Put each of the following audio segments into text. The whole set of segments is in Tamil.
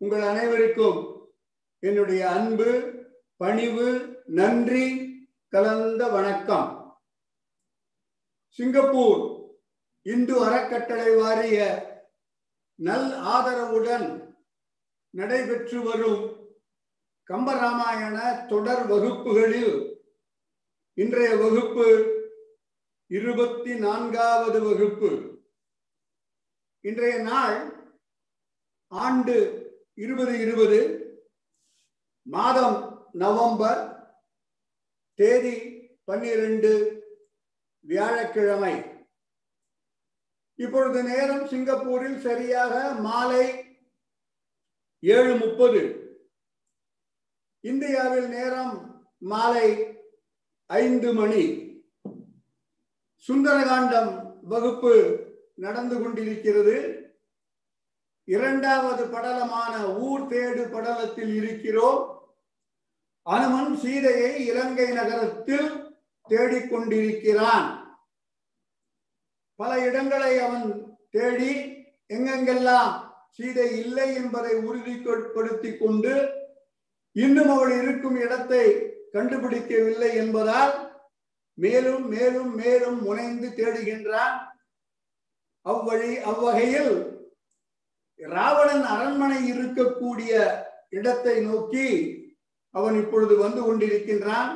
உங்கள் அனைவருக்கும் என்னுடைய அன்பு பணிவு நன்றி கலந்த வணக்கம். சிங்கப்பூர் இந்து அறக்கட்டளை வாரிய நல் ஆதரவுடன் நடைபெற்று வரும் கம்பராமாயண தொடர் வகுப்புகளில் இன்றைய வகுப்பு இருபத்தி நான்காவது வகுப்பு. இன்றைய நாள் ஆண்டு இருபது இருபது. மாதம் நவம்பர் தேதி பன்னிரண்டு வியாழக்கிழமை. இப்பொழுது நேரம் சிங்கப்பூரில் சரியாக மாலை ஏழு முப்பது. இந்தியாவில் நேரம் மாலை ஐந்து மணி. சுந்தரகாண்டம் வகுப்பு நடந்து கொண்டிருக்கிறது. இரண்டாவது படலமான ஊர் தேடு படலத்தில் இருக்கிறோம். அனுமன் சீதையை இலங்கை நகரத்தில் தேடிக்கொண்டிருக்கிறான். பல இடங்களை அவன் தேடி எங்கெங்கெல்லாம் சீதை இல்லை என்பதை உறுதிப்படுத்தி கொண்டு இன்னும் அவள் இருக்கும் இடத்தை கண்டுபிடிக்கவில்லை என்பதால் மேலும் மேலும் மேலும் முனைந்து தேடுகின்றான். அவ்வழி அவ்வகையில் ராவணன் அரண்மனை இருக்கக்கூடிய இடத்தை நோக்கி அவன் இப்பொழுது வந்து கொண்டிருக்கின்றான்.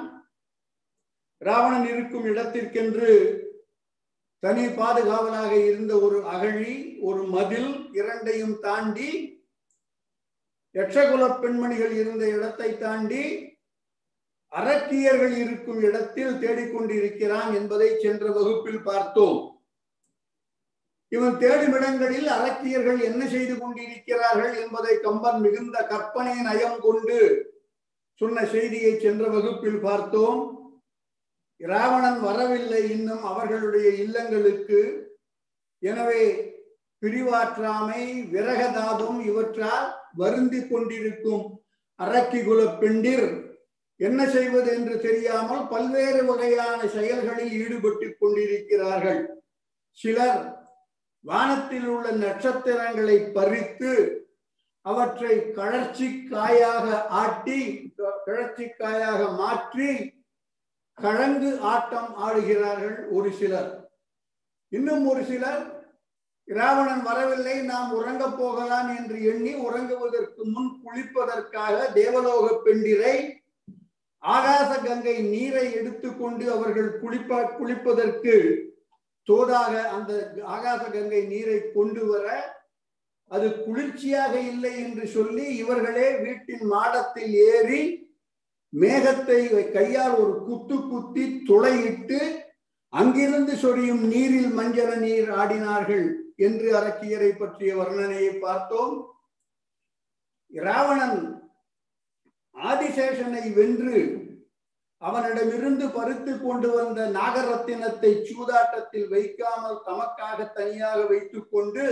ராவணன் இருக்கும் இடத்திற்கென்று தனி பாதுகாவலாக இருந்த ஒரு அகழி ஒரு மதில் இரண்டையும் தாண்டி யட்சகுல பெண்மணிகள் இருந்த இடத்தை தாண்டி அரக்கியர்கள் இருக்கும் இடத்தில் தேடிக்கொண்டிருக்கிறான் என்பதை சென்ற வகுப்பில் பார்த்தோம். இவன் தேடும் இடங்களில் அரக்கியர்கள் என்ன செய்து கொண்டிருக்கிறார்கள் என்பதை கம்பன் மிகுந்த கற்பனை நயம் கொண்டு சொன்ன செய்தியை சென்ற வகுப்பில் பார்த்தோம். ராவணன் வரவில்லை இன்னும் அவர்களுடைய இல்லங்களுக்கு. எனவே பிரிவாற்றாமை விரகதாபம் இவற்றால் வருந்தி கொண்டிருக்கும் அரக்கி பெண்டிர் என்ன செய்வது என்று தெரியாமல் பல்வேறு வகையான செயல்களில் ஈடுபட்டு கொண்டிருக்கிறார்கள். சிலர் வானத்தில் உள்ள நட்சத்திரங்களை பறித்து அவற்றை கழற்சி காயாக ஆட்டி கிளர்ச்சி காயாக மாற்றி கழங்கு ஆட்டம் ஆடுகிறார்கள் ஒரு சிலர். இன்னும் ஒரு சிலர் ராவணன் வரவில்லை நாம் உறங்க போகலாம் என்று எண்ணி உறங்குவதற்கு முன் குளிப்பதற்காக தேவலோக பெண்டிரை ஆகாச கங்கை நீரை எடுத்துக்கொண்டு அவர்கள் குளிப்ப குளிப்பதற்கு தோதாக அந்த ஆகாச கங்கை நீரை கொண்டு வர அது குளிர்ச்சியாக இல்லை என்று சொல்லி இவர்களே வீட்டின் மாடத்தில் ஏறி மேகத்தை கையால் ஒரு குத்து குத்தி துளையிட்டு அங்கிருந்து சொரியும் நீரில் மஞ்சள நீர் ஆடினார்கள் என்று அரக்கியரை பற்றிய வர்ணனையை பார்த்தோம். ராவணன் ஆதிசேஷனை வென்று அவனிடமிருந்து பறித்து கொண்டு வந்த நாகரத்தினத்தை சூதாட்டத்தில் வைக்காமல் தமக்காக தனியாக வைத்துக் கொண்டு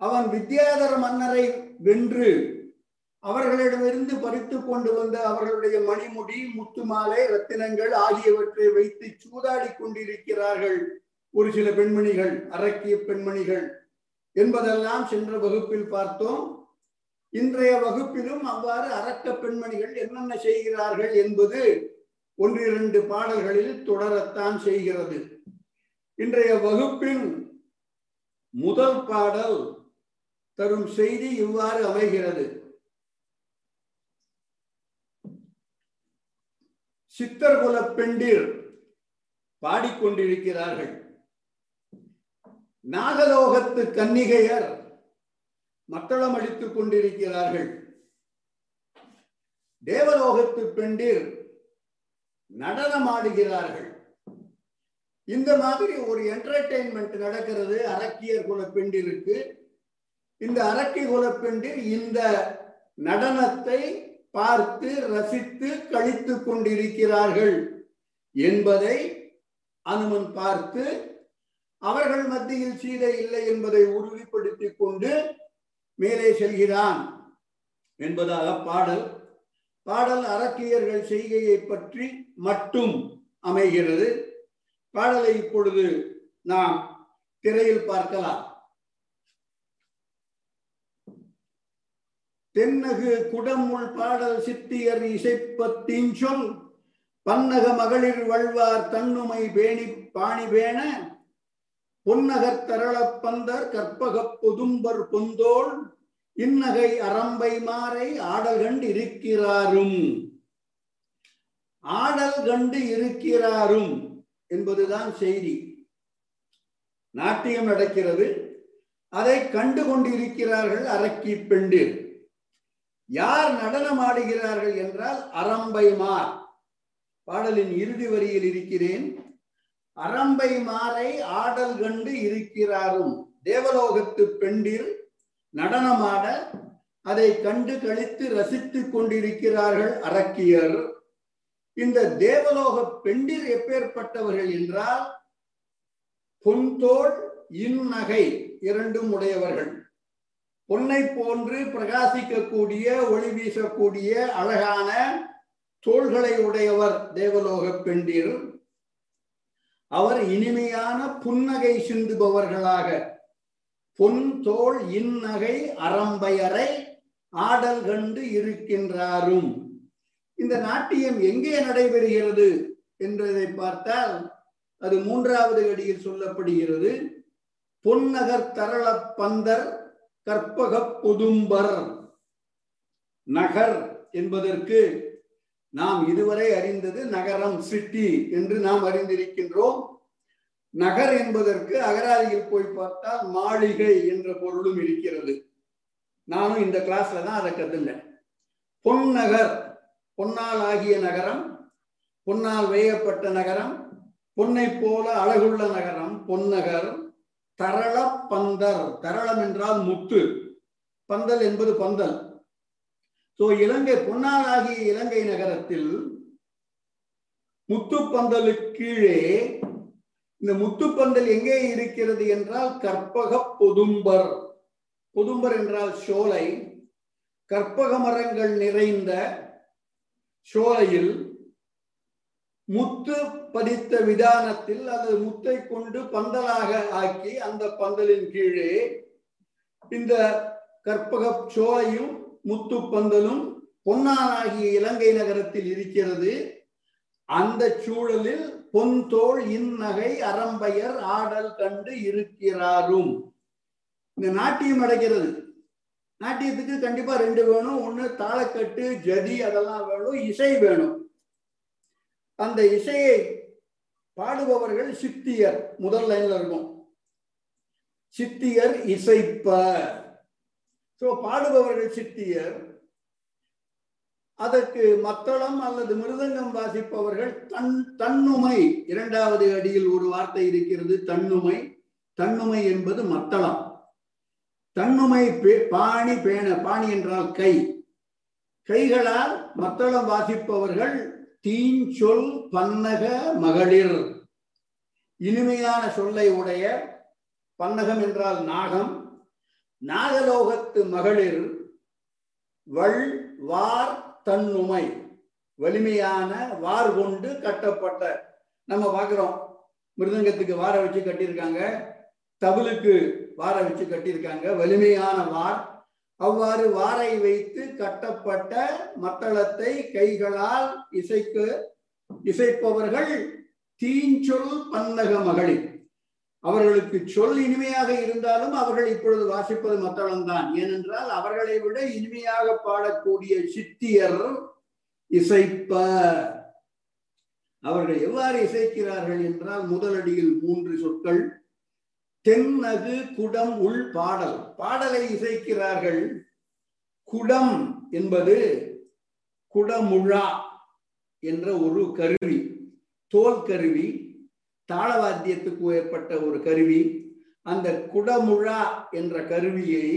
அவன் வித்யாதர மன்னரை வென்று அவர்களிடமிருந்து பறித்து கொண்டு வந்த அவர்களுடைய மணிமுடி முத்துமாலை ரத்தினங்கள் ஆகியவற்றை வைத்து சூதாடி கொண்டிருக்கிறார்கள் ஒரு சில பெண்மணிகள் அரக்கிய பெண்மணிகள் என்பதெல்லாம் சென்ற வகுப்பில் பார்த்தோம். இன்றைய வகுப்பிலும் அவ்வாறு அரக்க பெண்மணிகள் என்னென்ன செய்கிறார்கள் என்பது ஒன்றிரண்டு பாடல்களில் தொடரத்தான் செய்கிறது. இன்றைய வகுப்பின் முதல் பாடல் தரும் செய்தி இவ்வாறு அமைகிறது. சித்தர்குல பெண்டிர் பாடிக்கொண்டிருக்கிறார்கள். நாகலோகத்து கன்னிகையர் மத்தளம் அடித்துக் கொண்டிருக்கிறார்கள். தேவலோகத்து பெண்டிர் நடனமாடுகிறார்கள். இந்த மாதிரி ஒரு என்டர்டைன்மெண்ட் நடக்கிறது. அரக்கியர் குலப்பெண்டிற்கு இந்த அரக்கி குலப்பெண்டில் இந்த நடனத்தை பார்த்து ரசித்து கழித்து கொண்டிருக்கிறார்கள் என்பதை அனுமன் பார்த்து அவர்கள் மத்தியில் சீதை இல்லை என்பதை உறுதிப்படுத்திக் கொண்டு மேலே செல்கிறான் என்பதாக பாடல் பாடல் அரக்கியர்கள் செய்கையை பற்றி மட்டும் அமைகிறது. பாடலை இப்பொழுது நாம் திரையில் பார்க்கலாம். தென்னகு குடமுள் பாடல் சித்தியர் இசைப்பத்தின் சொல் பன்னக மகளிர் வள்வார் தன்னுமை பேணி பாணி பேண பொன்னகர் தரளப்பந்தர் கற்பக பொதும்பர் பொந்தோள் இந்நகை அரம்பை மாறை ஆடல் கண்டு இருக்கிறாரும். ஆடல் கண்டு இருக்கிறாரும் என்பதுதான் செய்தி. நாட்டியம் நடக்கிறது. அதை கண்டு கொண்டிருக்கிறார்கள் அரக்கி பெண்டு. யார் நடனம் ஆடுகிறார்கள் என்றால் அரம்பைமார் பாடலின் இறுதி வரியில் இருக்கிறேன். அரம்பை மாறை ஆடல் கண்டு இருக்கிறாரும். தேவலோகத்து பெண்டில் நடனமாட அதை கண்டு கழித்து ரசித்துக் கொண்டிருக்கிறார்கள் அரக்கியர். இந்த தேவலோக பெண்டிர் எப்பேற்பட்டவர்கள் என்றால் பொன்தோல் இந்நகை இரண்டும் உடையவர்கள். பொன்னை போன்று பிரகாசிக்கக்கூடிய ஒளி வீசக்கூடிய அழகான தோள்களை உடையவர் தேவலோக பெண்டிர். அவர் இனிமையான புன்னகை சிந்துபவர்களாக பொன் தோல் இந்நகை அறம்பயரை ஆடல் கண்டு இருக்கின்றாரும். இந்த நாட்டியம் எங்கே நடைபெறுகிறது என்றதை பார்த்தால் அது மூன்றாவது அடியில் சொல்லப்படுகிறது. பொன்னகர் தரள பந்தர் கற்பக புதும்பர். நகர் என்பதற்கு நாம் இதுவரை அறிந்தது நகரம் சிட்டி என்று நாம் அறிந்திருக்கின்றோம். நகர் என்பதற்கு அகராதியில் போய் பார்த்தால் மாளிகை என்ற பொருளும் இருக்கிறது. நானும் இந்த கிளாஸ்ல தான் அதை கத்துனேன். பொன்னகர் பொன்னால் ஆகிய நகரம் பொன்னால் வேயப்பட்ட நகரம் பொன்னை போல அழகுள்ள நகரம் பொன்னகர் தரள பந்தர். தரளம் என்றால் முத்து. பந்தல் என்பது பந்தல். சோ இலங்கை பொன்னால் ஆகிய இலங்கை நகரத்தில் முத்து பந்தலுக்கு கீழே இந்த முத்துப்பந்தல் எங்கே இருக்கிறது என்றால் கற்பக பொதும்பர். பொதும்பர் என்றால் சோலை. கற்பக மரங்கள் நிறைந்த சோலையில் முத்து பதித்த விதானத்தில் அது முத்தை கொண்டு பந்தலாக ஆக்கி அந்த பந்தலின் கீழே இந்த கற்பக சோலையும் முத்து பந்தலும் பொன்னானாகிய இலங்கை நகரத்தில் இருக்கிறது. அந்த சூழலில் பொன்தோல் இந்நகை அறம்பயர் ஆடல் கண்டு இருக்கிறாரும். இந்த நாட்டியம் அடைக்கிறது நாட்டியத்துக்கு கண்டிப்பா ரெண்டு வேணும். ஒண்ணு தாளக்கட்டு ஜதி அதெல்லாம் வேணும். இசை வேணும். அந்த இசையை பாடுபவர்கள் சித்தியர். முதல் லைன்ல இருக்கும். சித்தியர் இசைப்ப சோ பாடுபவர்கள் சித்தியர். அதற்கு மத்தளம் அல்லது மிருதங்கம் வாசிப்பவர்கள் தன் தன்னுமை. இரண்டாவது அடியில் ஒரு வார்த்தை இருக்கிறது தன்னுமை. தன்னுமை என்பது மத்தளம் தன்னுமை பாணி பேண பாணி என்றால் கை. கைகளால் மத்தளம் வாசிப்பவர்கள் தீஞ்சொல் பன்னக மகளிர். இனிமையான சொல்லை உடைய பன்னகம் என்றால் நாகம். நாகலோகத்து மகளிர். வள் வார் தன்னுமை வலிமையான வார் கொண்டு கட்டப்பட்ட நம்ம பார்க்குறோம். மிருதங்கத்துக்கு வார வச்சு கட்டியிருக்காங்க. தபிலுக்கு வார வச்சு கட்டியிருக்காங்க. வலிமையான வார். அவ்வாறு வாரை வைத்து கட்டப்பட்ட மத்தளத்தை கைகளால் இசைக்கு இசைப்பவர்கள் தீஞ்சொல் பன்னக மகளிர் அவர்களுக்கு சொல் இனிமையாக இருந்தாலும் அவர்கள் இப்பொழுது வாசிப்பது மத்தளம்தான். ஏனென்றால் அவர்களை விட இனிமையாக பாடக்கூடிய சித்தியர் இசைப்ப அவர்கள் எவ்வாறு இசைக்கிறார்கள் என்றால் முதலடியில் மூன்று சொற்கள் தென்னகு குடம் உள் பாடல். பாடலை இசைக்கிறார்கள் குடம் என்பது குடமுழா என்ற ஒரு கருவி தோல் கருவி. தாளவாத்தியத்துக்கு ஏற்பட்ட ஒரு கருவி. அந்த குடமுழா என்ற கருவியை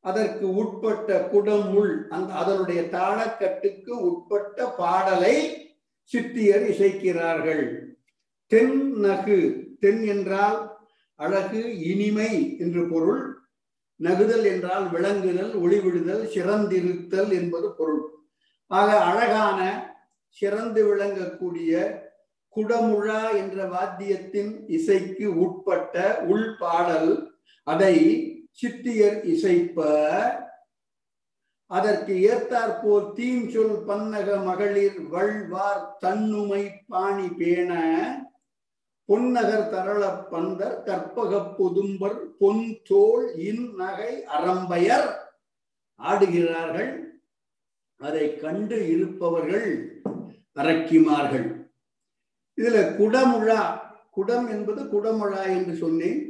அதற்கு உட்பட்ட குடமுள் அந்த அதனுடைய தாளக்கட்டுக்கு உட்பட்ட பாடலை சித்தியர் இசைக்கிறார்கள். தென் நகு தென் என்றால் அழகு இனிமை என்று பொருள். நகுதல் என்றால் விளங்குதல் ஒளிவிடுதல் சிறந்திருத்தல் என்பது பொருள். ஆக அழகான சிறந்து விளங்கக்கூடிய குடமுழா என்ற வாத்தியத்தின் இசைக்கு உட்பட்ட உள் பாடல் அதை சித்தியர் இசைப்ப. அதற்கு ஏத்தாற்போல் தீஞ்சொல் பன்னக மகளிர் வள்வார் தன்னுமை பாணி பேண. பொன்னகர் தரள பந்தர் கற்பக பொதும்பர் பொன் தோல் இன் நகை அரம்பயர் ஆடுகிறார்கள். அதை கண்டு இருப்பவர்கள் அரக்கிமார்கள். இதுல குடமுழா குடம் என்பது குடமுழா என்று சொன்னேன்.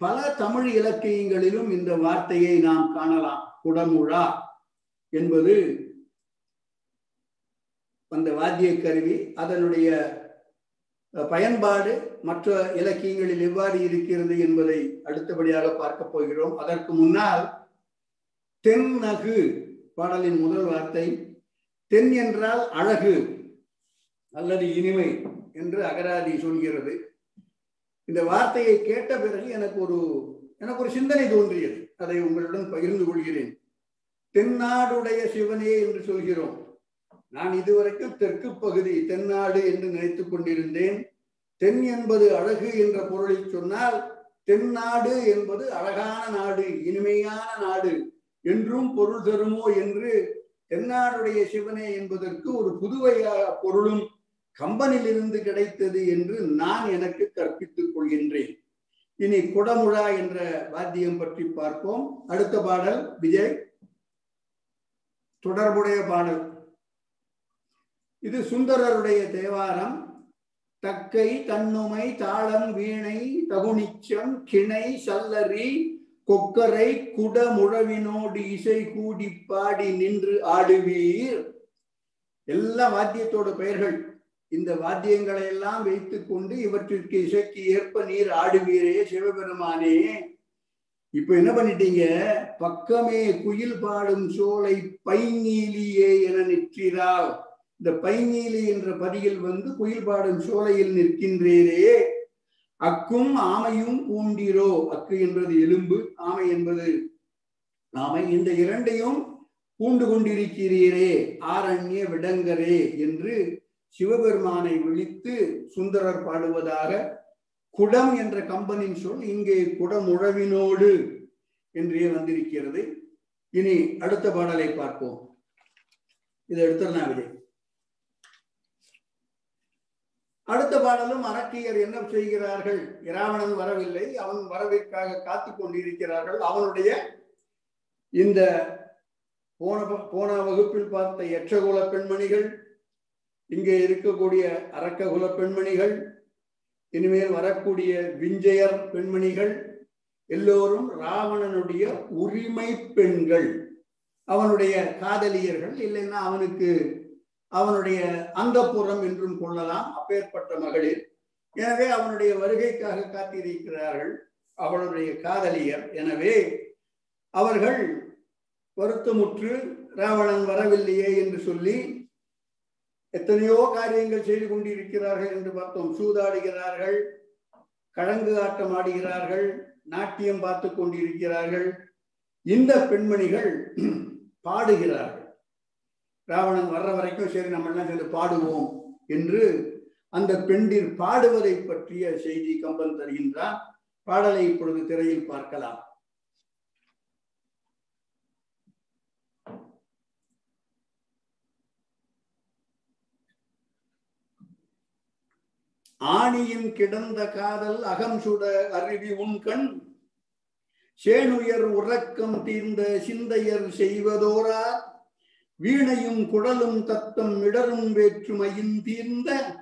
பல தமிழ் இலக்கியங்களிலும் இந்த வார்த்தையை நாம் காணலாம். குடமுழா என்பது அந்த வாத்திய கருவி அதனுடைய பயன்பாடு மற்ற இலக்கியங்களில் எவ்வாறு இருக்கிறது என்பதை அடுத்தபடியாக பார்க்க போகிறோம். அதற்கு முன்னால் தென்னகு பாடலின் முதல் வார்த்தை. தென் என்றால் அழகு அல்லது இனிமை. என்று அகராதி சொல்கிறது. இந்த வார்த்தையை கேட்ட பிறகு எனக்கு ஒரு எனக்கு ஒரு சிந்தனை தோன்றியது. அதை உங்களுடன் பகிர்ந்து கொள்கிறேன். தென்னாடுடைய சிவனே என்று சொல்கிறோம். நான் இதுவரைக்கும் தெற்கு பகுதி தென்னாடு என்று நினைத்துக் கொண்டிருந்தேன். தென் என்பது அழகு என்ற பொருளை சொன்னால் தென்னாடு என்பது அழகான நாடு இனிமையான நாடு. என்றும் பொருள் தருமோ என்று தென்னாடுடைய சிவனே என்பதற்கு ஒரு புதுவையாக பொருளும் கம்பனிலிருந்து கிடைத்தது என்று நான் எனக்கு கற்பித்துக் கொள்கின்றேன். இனி குடமுழா என்ற வாத்தியம் பற்றி பார்ப்போம். அடுத்த பாடல் விஜய். தொடர்புடைய பாடல். இது சுந்தரருடைய தேவாரம். தக்கை தன்னுமை தாளம் வீணை தகுனிச்சம் கிணை சல்லரி கொக்கரை குடமுழவினோடு இசை கூடி பாடி நின்று ஆடுவீர். எல்லா வாத்தியத்தோட பெயர்கள் இந்த வாத்தியங்களை எல்லாம் வைத்துக் கொண்டு இவற்றிற்கு இசைக்கு ஏற்ப நீர் ஆடுவீரே சிவபெருமானே. இப்ப என்ன பண்ணிட்டீங்க? பக்கமே குயில் பாடும் சோலை பைநீலியே என நிற்கிறாள். இந்த பைநீலி என்ற பதியில் வந்து குயில் பாடும் சோலையில் நிற்கின்றீரே. அக்கும் ஆமையும் பூண்டிரோ. அக்கு என்பது எலும்பு ஆமை என்பது ஆமை. இந்த இரண்டையும் பூண்டு கொண்டிருக்கிறீரே. ஆரண்ய விடங்கரே என்று சிவபெருமானை விழித்து சுந்தரர் பாடுவதாக குடம் என்ற கம்பனின் சொல் இங்கே குடமுழவினோடு என்றே வந்திருக்கிறது. இனி அடுத்த பாடலை பார்ப்போம். இதை எடுத்துடலாம் விஜய். அடுத்த பாடலும் அரக்கியர் என்ன செய்கிறார்கள்? இராவணன் வரவில்லை. அவன் வரவிற்காக காத்து கொண்டிருக்கிறார்கள். அவனுடைய இந்த போன போன வகுப்பில் பார்த்த எச்சகுல பெண்மணிகள் இங்கே இருக்கக்கூடிய அரக்ககுல பெண்மணிகள் இனிமேல் வரக்கூடிய விஞ்சயர் பெண்மணிகள் எல்லோரும் ராவணனுடைய உரிமை பெண்கள். அவனுடைய காதலியர்கள் இல்லைன்னா அவனுக்கு அவனுடைய அந்தப்புறம் என்றும் கொள்ளலாம் அப்பேற்பட்ட மகளிர். எனவே அவனுடைய வருகைக்காக காத்திருக்கிறார்கள் அவளுடைய காதலியர். எனவே அவர்கள் வருத்தமுற்று ராவணன் வரவில்லையே என்று சொல்லி எத்தனையோ காரியங்கள் செய்து கொண்டிருக்கிறார்கள் என்று பார்த்தோம். சூதாடுகிறார்கள் கழங்கு ஆட்டம் ஆடுகிறார்கள் நாட்டியம் பார்த்து கொண்டிருக்கிறார்கள். இந்த பெண்மணிகள் பாடுகிறார்கள். ராவணன் வர்ற வரைக்கும் சரி நம்ம எல்லாம் சேர்ந்து பாடுவோம் என்று அந்த பெண்டிர் பாடுவதை பற்றிய செய்தி கம்பன் தருகின்றார் பாடலை இப்பொழுது திரையில் பார்க்கலாம். ஆணியின் கிடந்த காதல் அகம் சுட அருவி உன் கண். சேனுயர் உறக்கம் தீர்ந்த சிந்தையர் செய்வதோரா. வீணையும் குடலும் தத்தம் இடரும் வேற்றுமையின் தீர்ந்த.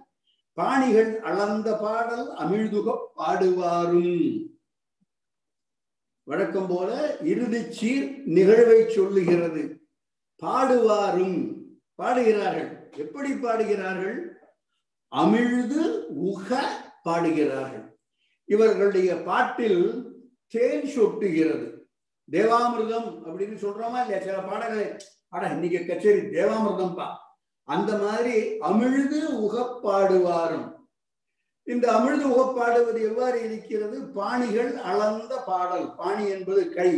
பாணிகள் அளந்த பாடல் அமிழ்துக பாடுவாரும். வழக்கம் போல இறுதி சீர் நிகழ்வை சொல்லுகிறது. பாடுவாரும். பாடுகிறார்கள். எப்படி பாடுகிறார்கள்? அமிழ்து உக பாடுகிறார்கள். இவர்களுடைய பாட்டில் தேன் சொட்டுகிறது. தேவாமிர்தம் அப்படின்னு சொல்றோமா இல்லையா? சில பாடல்களை அட இன்னைக்கு கச்சேரி தேவாமிர்தம் பா அந்த மாதிரி அமிழ்து உகப்பாடுவாரும் இந்த அமிழ்து உகப்பாடுவது எவ்வாறு இருக்கிறது? பாணிகள் அளந்த பாடல். பாணி என்பது கை.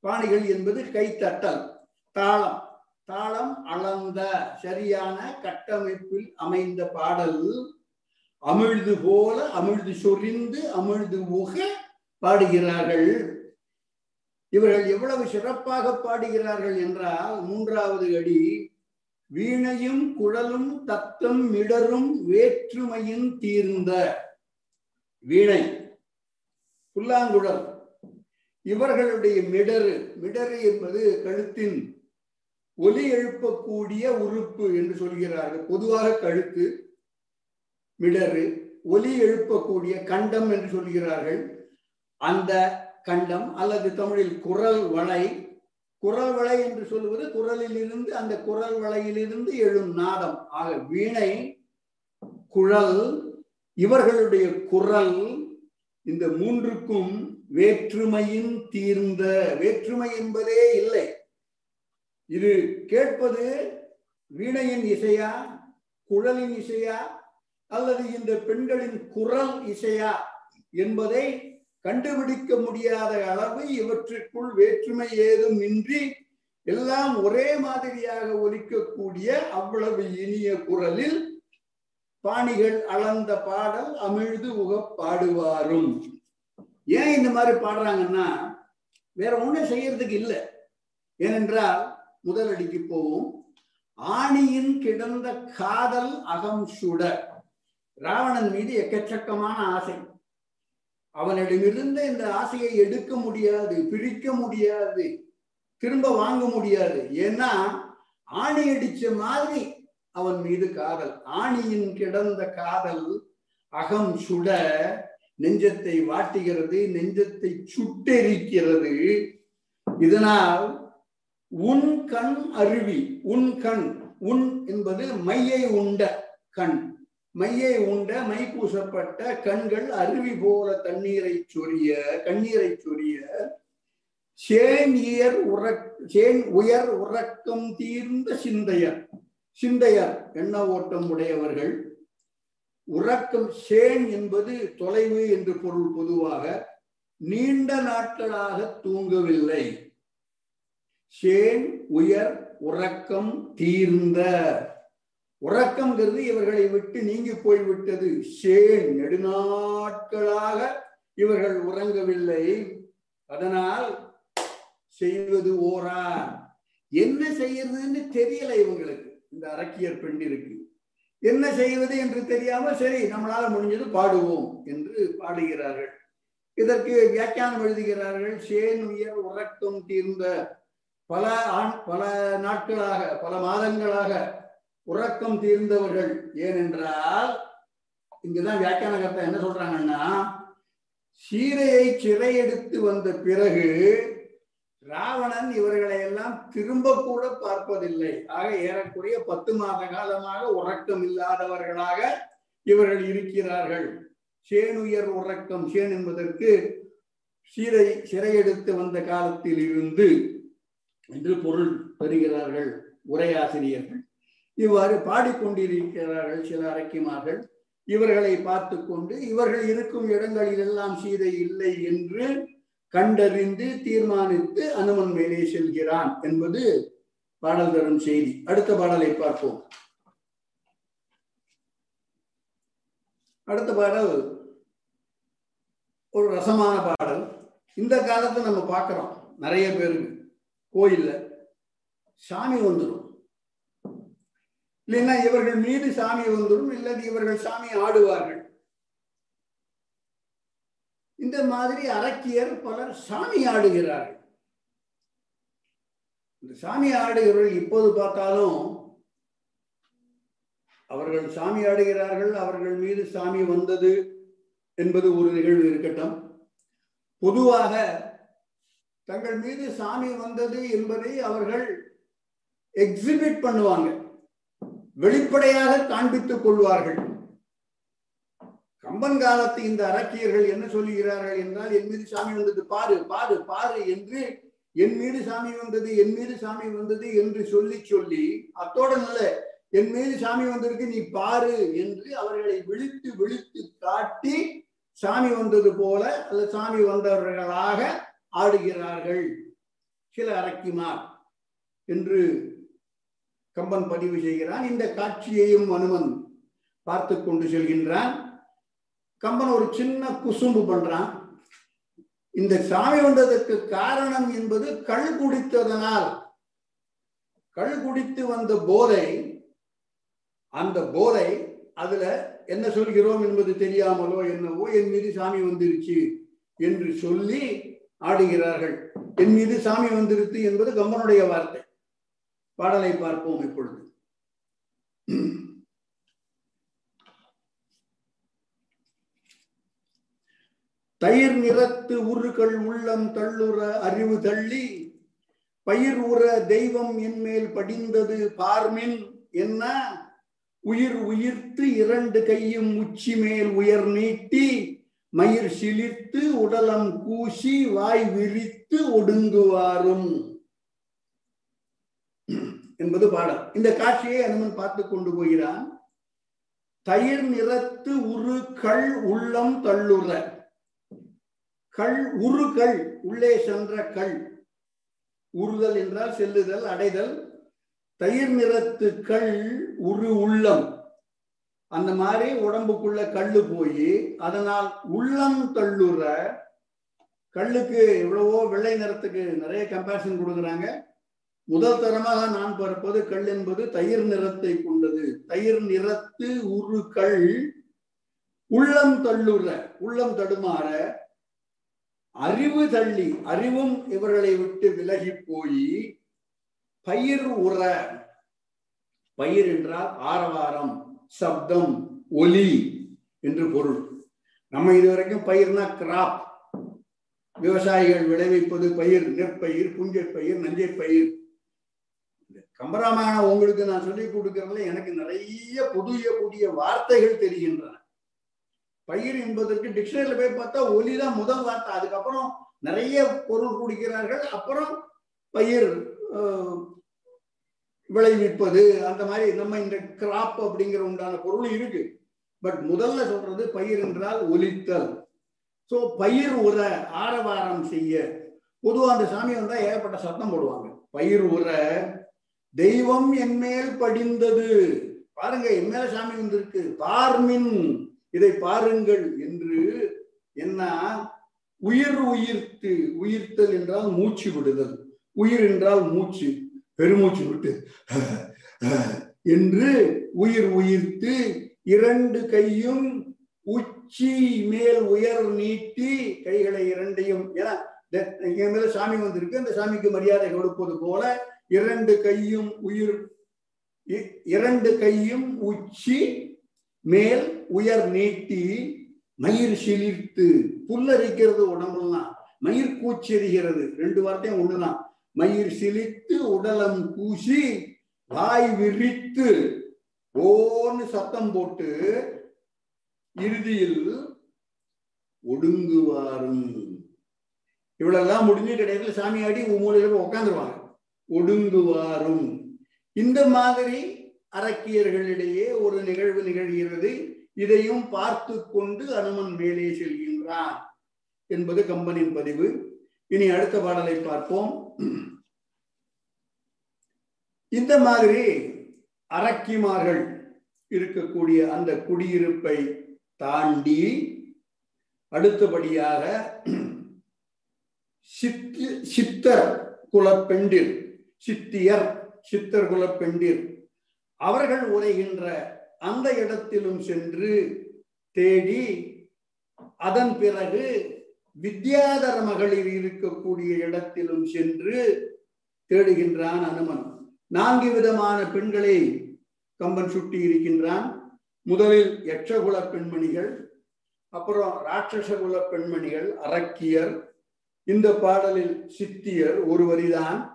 பாணிகள் என்பது கை தட்டல் தாளம். தாளம் அளந்த சரியான கட்டமைப்பில் அமைந்த பாடல் அமிழ்து போல அமிழ்து சொரிந்து அமிழ்து உக பாடுகிறார்கள். இவர்கள் எவ்வளவு சிறப்பாக பாடுகிறார்கள் என்றால் மூன்றாவது அடி வீணையும் குழலும் தத்தம் மிடரும் வேற்றுமையின் தீர்ந்த வீணை புல்லாங்குழல். இவர்களுடைய மிடரு மிடரு என்பது கழுத்தின் ஒலி எழுப்பக்கூடிய உறுப்பு என்று சொல்கிறார்கள். பொதுவாக கழுத்து மிடரு ஒலி எழுப்பக்கூடிய கண்டம் என்று சொல்கிறார்கள். அந்த கண்டம் அல்லது தமிழில் குரல் வளை குரல் வளை என்று சொல்வது குரலில் இருந்து அந்த குரல் வளையிலிருந்து எழும் நாதம். ஆக வீணை குழல் இவர்களுடைய குரல் இந்த மூன்றுக்கும் வேற்றுமையின் தீர்ந்த வேற்றுமை என்பதே இல்லை. இது கேட்பது வீணையின் இசையா குழலின் இசையா அல்லது இந்த பெண்களின் குரல் இசையா என்பதை கண்டுபிடிக்க முடியாத அளவு இவற்றுக்குள் வேற்றுமை ஏதும் இன்றி எல்லாம் ஒரே மாதிரியாக ஒலிக்கக்கூடிய அவ்வளவு இனிய குரலில் பாணிகள் அளந்த பாடல் அமிழ்து உக பாடுவாரும். ஏன் இந்த மாதிரி பாடுறாங்கன்னா வேற ஒன்றும் செய்யறதுக்கு இல்லை. ஏனென்றால் முதல் அடிக்கு போவோம். ஆணியின் கிடந்த காதல் அகம் சுட. ராவணன் மீது எக்கச்சக்கமான ஆசை. அவனிடமிருந்து இந்த ஆசையை எடுக்க முடியாது பிரிக்க முடியாது திரும்ப வாங்க முடியாது. ஏன்னா ஆணி அடிச்ச மாதிரி அவன் மீது காதல். ஆணியின் கிடந்த காதல் அகம் சுட. நெஞ்சத்தை வாட்டுகிறது நெஞ்சத்தை சுட்டெரிக்கிறது. இதனால் உன் கண் அருவி உன் கண் உன் என்பது மையை உண்ட கண். மையை உண்ட மை பூசப்பட்ட கண்கள் அருவி போல தண்ணீரை சொரிய கண்ணீரை சொரிய. சேன் இயர் உறக் சேன் உயர் உறக்கம் தீர்ந்த சிந்தையர். சிந்தையர் எண்ண ஓட்டம் உடையவர்கள். உறக்கம் சேன் என்பது தொலைவு என்று பொருள் பொதுவாக நீண்ட நாட்களாக தூங்கவில்லை. சேன் உயர் உறக்கம் தீர்ந்த. உறக்கம்ங்கிறது இவர்களை விட்டு நீங்கி போய்விட்டது. சேன் நெடுநாட்களாக இவர்கள் உறங்கவில்லை. அதனால் செய்வது ஓரா என்ன செய்யறதுன்னு தெரியல இவங்களுக்கு. இந்த அரக்கியர் பெண்ணிற்கு என்ன செய்வது என்று தெரியாம சரி நம்மளால முடிஞ்சது பாடுவோம் என்று பாடுகிறார்கள். இதற்கு வியாக்கியானம் எழுதுகிறார்கள். சேன் உயர் உறக்கம் தீர்ந்த. பல ஆண் பல நாட்களாக பல மாதங்களாக உறக்கம் தீர்ந்தவர்கள். ஏனென்றால் இங்கதான் வியாக்கியானகர்த்தா என்ன சொல்றாங்கன்னா சீரையை சிறையெடுத்து வந்த பிறகு ராவணன் இவர்களை எல்லாம் திரும்ப கூட பார்ப்பதில்லை. ஆக ஏறக்குறைய பத்து மாத காலமாக உறக்கம் இல்லாதவர்களாக இவர்கள் இருக்கிறார்கள். சேனுயர் உறக்கம் சேன் என்பதற்கு சீரை சிறையெடுத்து வந்த காலத்தில் இருந்து என்று பொருள் பெறுகிறார்கள் உரையாசிரியர்கள். இவ்வாறு பாடிக்கொண்டிருக்கிறார்கள் சில அரக்கிமார்கள். இவர்களை பார்த்து கொண்டு இவர்கள் இருக்கும் இடங்களில் எல்லாம் சீதை இல்லை என்று கண்டறிந்து தீர்மானித்து அனுமன் மேலே செல்கிறான் என்பது பாடல் தரும் செய்தி. அடுத்த பாடலை பார்ப்போம். அடுத்த பாடல் ஒரு ரசமான பாடல். இந்த காலத்தை நம்ம பார்க்கிறோம். நிறைய பேருக்கு. கோயில்ல சாமி வந்துடும் இல்லைன்னா இவர்கள் மீது சாமி வந்துடும் இல்லது இவர்கள் சாமி ஆடுவார்கள். இந்த மாதிரி அரக்கியர் பலர் சாமி ஆடுகிறார்கள். இந்த சாமி ஆடுகிறவர்கள் இப்போது பார்த்தாலும் அவர்கள் சாமி ஆடுகிறார்கள் அவர்கள் மீது சாமி வந்தது என்பது ஒரு நிகழ்வு இருக்கட்டும். பொதுவாக தங்கள் மீது சாமி வந்தது என்பதை அவர்கள் எக்ஸிபிட் பண்ணுவாங்க. வெளிப்படையாக காண்பித்துக் கொள்வார்கள். கம்பன் காலத்து இந்த அரக்கியர்கள் என்ன சொல்லுகிறார்கள் என்றால் என் மீது சாமி வந்தது பாரு பாரு பாரு என்று என் மீது சாமி வந்தது என் மீது சாமி வந்தது என்று சொல்லி சொல்லி அத்தோட நல்ல என் மீது சாமி வந்திருக்கு நீ பாரு என்று அவர்களை விழித்து விழித்து காட்டி சாமி வந்தது போல அல்ல சாமி வந்தவர்களாக ஆடுகிறார்கள். சில அரக்கிமார் என்று கம்பன் பதிவு செய்கிறான். இந்த காட்சியையும் அனுமன் பார்த்து கொண்டு செல்கின்றான். கம்பன் ஒரு சின்ன குசும்பு பண்றான். இந்த சாமி வந்ததற்கு காரணம் என்பது கள் குடித்ததனால். கள் குடித்து வந்த போதை அந்த போதை அதுல என்ன சொல்கிறோம் என்பது தெரியாமலோ என்னவோ என் மீது சாமி வந்துருச்சு என்று சொல்லி ஆடுகிறார்கள். என் மீது சாமி வந்திருத்து என்பது கம்பனுடைய வார்த்தை. பாடலை பார்ப்போம் இப்பொழுது. தயிர் நிறத்து உருக்கள் உள்ளம் தள்ளுற அறிவு தள்ளி பயிர் உற தெய்வம் என்மேல் படிந்தது பார்மின் என்ன? உயிர் உயிர்த்து இரண்டு கையும் உச்சி மேல் உயர் நீட்டி மயிர் சிலிர்த்து உடலம் கூசி வாய் விரித்து ஒடுங்குவாரும். என்பது பாடல். இந்த காட்சியை அனுமன் பார்த்து கொண்டு போகிறான். தயிர் நிறத்து உரு கள் உள்ளம் தள்ளுற. கள் உரு கள் உள்ளே சென்ற கள் உறுதல் என்றால் செல்லுதல் அடைதல். தயிர் நிறத்து கள் உரு உள்ளம். அந்த மாதிரி உடம்புக்குள்ள கல்லு போய் அதனால் உள்ளம் தள்ளுற கல்லுக்கு எவ்வளவோ வெள்ளை நிறத்துக்கு நிறைய கம்பேரிசன் கொடுக்குறாங்க. முதல் தரமாக நான் பார்ப்பது கல் என்பது தயிர் நிறத்தை கொண்டது. தயிர் நிறத்து உரு கல் உள்ளம் தள்ளுற உள்ளம் தடுமாற அறிவு தள்ளி அறிவும் இவர்களை விட்டு விலகி போய் பயிர் உற. பயிர் என்றால் ஆரவாரம். சப்தம் ஒலி என்று பொருள். நம்ம இதுவரைக்கும் பயிர்னா கிராப் விவசாயிகள் விளைவிப்பது பயிர் நெற்பயிர் புஞ்சை பயிர் நஞ்சை பயிர் கம்பராமாயணம் உங்களுக்கு நான் சொல்லி கொடுக்கறதுல எனக்கு நிறைய புதிய புதிய வார்த்தைகள் தெரிகின்றன. பயிர் என்பதற்கு டிக்ஷனரியில போய் பார்த்தா ஒலி தான் முதல் வார்த்தை. அதுக்கப்புறம் நிறைய பொருள் குடிக்கிறார்கள். அப்புறம் பயிர் விளைவிப்பது அந்த மாதிரி நம்ம இந்த கிராப் அப்படிங்கிற உண்டான பொருள் இருக்கு. பட் முதல்ல சொல்றது பயிர் என்றால் ஒலித்தல். ஸோ பயிர் உர ஆரவாரம் செய்ய. பொதுவாக அந்த சாமி வந்தா ஏகப்பட்ட சத்தம் போடுவாங்க. பயிர் உர தெய்வம் என்மேல் படிந்தது. பாருங்க என்மேல சாமி வந்திருக்கு. பார்மின் இதை பாருங்கள் என்று என்ன? உயிர் உயிர்த்து உயிர்த்தல் என்றால் மூச்சு விடுதல். உயிர் என்றால் மூச்சு. பெருமூச்சு விட்டு என்று உயிர் உயிர்த்து இரண்டு கையும் உச்சி மேல் உயர் நீட்டி கைகளை இரண்டையும் ஏன்னா என் மேல சாமி வந்திருக்கு. அந்த சாமிக்கு மரியாதை கொடுப்பது போல இரண்டு கையும் உயிர் இரண்டு கையும் உச்சி மேல் உயர் நீட்டி மயிர் சிலிர்த்து புல்லரிக்கிறது உடம்புலாம் மயிர் கூச்செறிகிறது ரெண்டு வார்த்தையும் ஒண்ணுதான். மயிர் சிலித்து உடலம் கூசி வாய் விரித்து ஓன்னு சத்தம் போட்டு இறுதியில் ஒடுங்குவாரும். இவ்வளெல்லாம் முடிஞ்சு கிடையாது சாமி ஆடி மூலையில உட்காந்துருவாங்க ஒடுங்குவாரும். இந்த மாதிரி அரக்கியர்களிடையே ஒரு நிகழ்வு நிகழ்கிறது. இதையும் பார்த்து கொண்டு அனுமன் மேலே செல்கின்றான் என்பது கம்பனின் பதிவு. இனி அடுத்த பாடலை பார்ப்போம். இந்த மாதிரி அரக்கிமார்கள் இருக்கக்கூடிய அந்த குடியிருப்பை தாண்டி அடுத்தபடியாக சித்தி சித்தர் குலப்பெண்டிர் சித்தியர் சித்தர் குலப்பெண்டிர் அவர்கள் உரைகின்ற அந்த இடத்திலும் சென்று தேடி அதன் பிறகு வித்யாதர மகளிர் இருக்கக்கூடிய இடத்திலும் சென்று தேடுகின்றான் அனுமன். நான்கு விதமான பெண்களை கம்பன் சுட்டி இருக்கின்றான். முதலில் யட்சகுல பெண்மணிகள் அப்புறம் ராட்சசகுல பெண்மணிகள் அரக்கியர். இந்த பாடலில் சித்தியர் ஒரு வரிதான்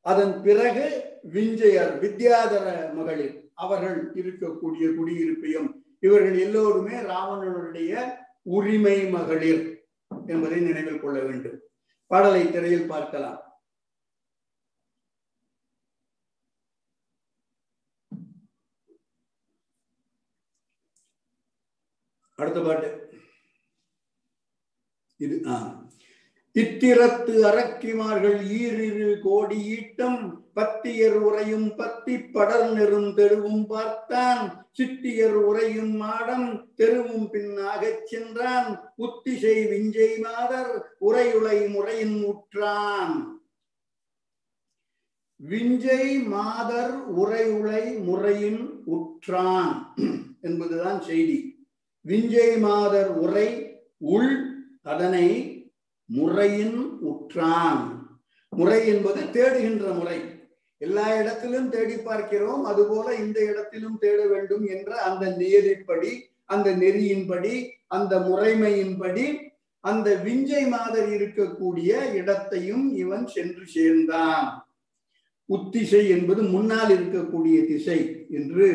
அதன் பிறகு விஞ்சையர் வித்யாதர மகளிர் அவர்கள் இருக்கக்கூடிய குடியிருப்பையும் இவர்கள் எல்லோருமே ராவணனுடைய உரிமை மகளிர். என்பதை நினைவில் கொள்ள வேண்டும். பாடலை திரையில் பார்க்கலாம். அடுத்த பாட்டு. இது ஆ. இத்திரத்து அரக்கிமார்கள் ஈரிரு கோடி ஈட்டம் பத்தியர் உரையும் பத்தி படர் நெரும் தெருவும் பார்த்தான். சித்தியர் உரையும் மாடம் தெருவும் பின்னாகச் சென்றான். உத்திசை விஞ்சை மாதர் உரையுளை முறையின் உற்றான். விஞ்சை மாதர் உரையுளை முறையின் உற்றான் என்பதுதான் செய்தி. விஞ்சை மாதர் உரை உள் அதனை முறையின் உற்றான். முறை என்பது தேடுகின்ற முறை. எல்லா இடத்திலும் தேடி பார்க்கிறோம் அதுபோல இந்த இடத்திலும் தேட வேண்டும் என்ற அந்த நியதிப்படி அந்த நெறியின்படி அந்த முறைமையின்படி அந்த விஞ்சை மாதர் இருக்கக்கூடிய இடத்தையும் இவன் சென்று சேர்ந்தான். உத்திசை என்பது முன்னால் இருக்கக்கூடிய திசை என்று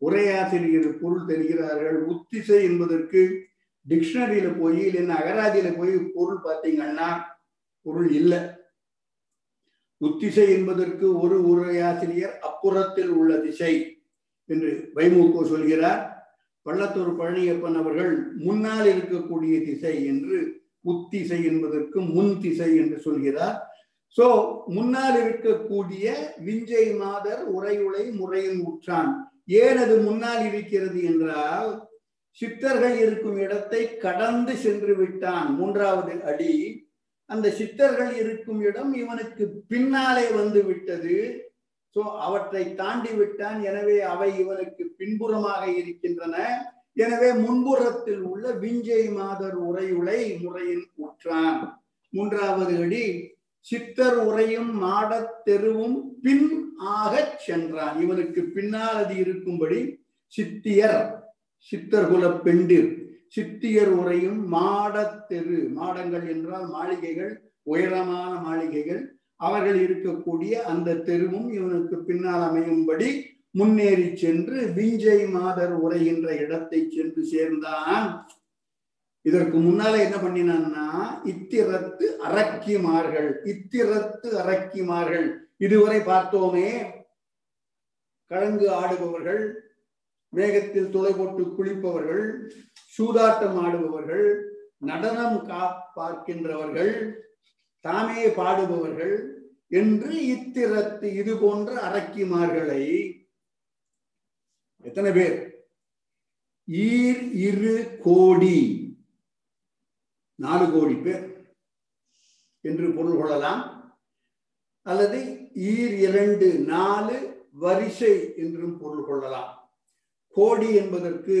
உரையாசிரியர் பொருள் தெரிகிறார்கள். உத்திசை என்பதற்கு டிக்ஷனரியில போய் இல்லைன்னா அகராதியில போய் பொருள் பார்த்தீங்கன்னா பொருள் இல்லை. உத்திசை என்பதற்கு ஒரு உரையாசிரியர் அப்புறத்தில் உள்ள திசை என்று வைமுகோ சொல்கிறார். பள்ளத்தூர் பழனியப்பன் அவர்கள் முன்னால் இருக்கக்கூடிய திசை என்று உத்திசை என்பதற்கு முன் திசை என்று சொல்கிறார். சோ முன்னால் இருக்கக்கூடிய விஞ்சை மாதர் உரையுளை முறையின் உற்றான். ஏன் அது முன்னால் இருக்கிறது என்றால் சித்தர்கள் இருக்கும் இடத்தை கடந்து சென்று விட்டான். மூன்றாவது அடி அந்த சித்தர்கள் இருக்கும் இடம் இவனுக்கு பின்னாலே வந்து விட்டது. சோ அவற்றை தாண்டி விட்டான். எனவே அவை இவனுக்கு பின்புறமாக இருக்கின்றன. எனவே முன்புறத்தில் உள்ள விஞ்சை மாதர் உரையுளை முறையின் உற்றான் மூன்றாவது அடி சித்தர் உரையும் மாடத் தெருவும் பின் ஆகச் சென்றான். இவனுக்கு பின்னால் அது இருக்கும்படி சித்தியர் சித்தர்குல பெண்டிர். சித்தியர் உரையும் மாடத்தெரு மாடங்கள் என்றால் மாளிகைகள் உயரமான மாளிகைகள். அவர்கள் இருக்கக்கூடிய அந்த தெருவும் இவனுக்கு பின்னால் அமையும்படி முன்னேறி சென்று விஞ்சை மாதர் உரைகின்ற இடத்தை சென்று சேர்ந்தான். இதற்கு முன்னால என்ன பண்ணினான்னா இத்திரத்து அரக்கிமார்கள் இத்திரத்து அரக்கிமார்கள். இதுவரை பார்த்தோமே. கழங்கு ஆடுபவர்கள் வேகத்தில் துளை போட்டு குளிப்பவர்கள் சூதாட்டம் ஆடுபவர்கள் நடனம் கா பார்க்கின்றவர்கள் தாமே பாடுபவர்கள் என்று இத்திரத்து இது போன்ற அரக்கிமார்களை எத்தனை பேர்? ஈர் இரு கோடி நாலு கோடி பேர் என்று பொருள் கொள்ளலாம். அல்லது ஈர் இரண்டு நாலு வரிசை என்றும் பொருள் கொள்ளலாம். கோடி என்பதற்கு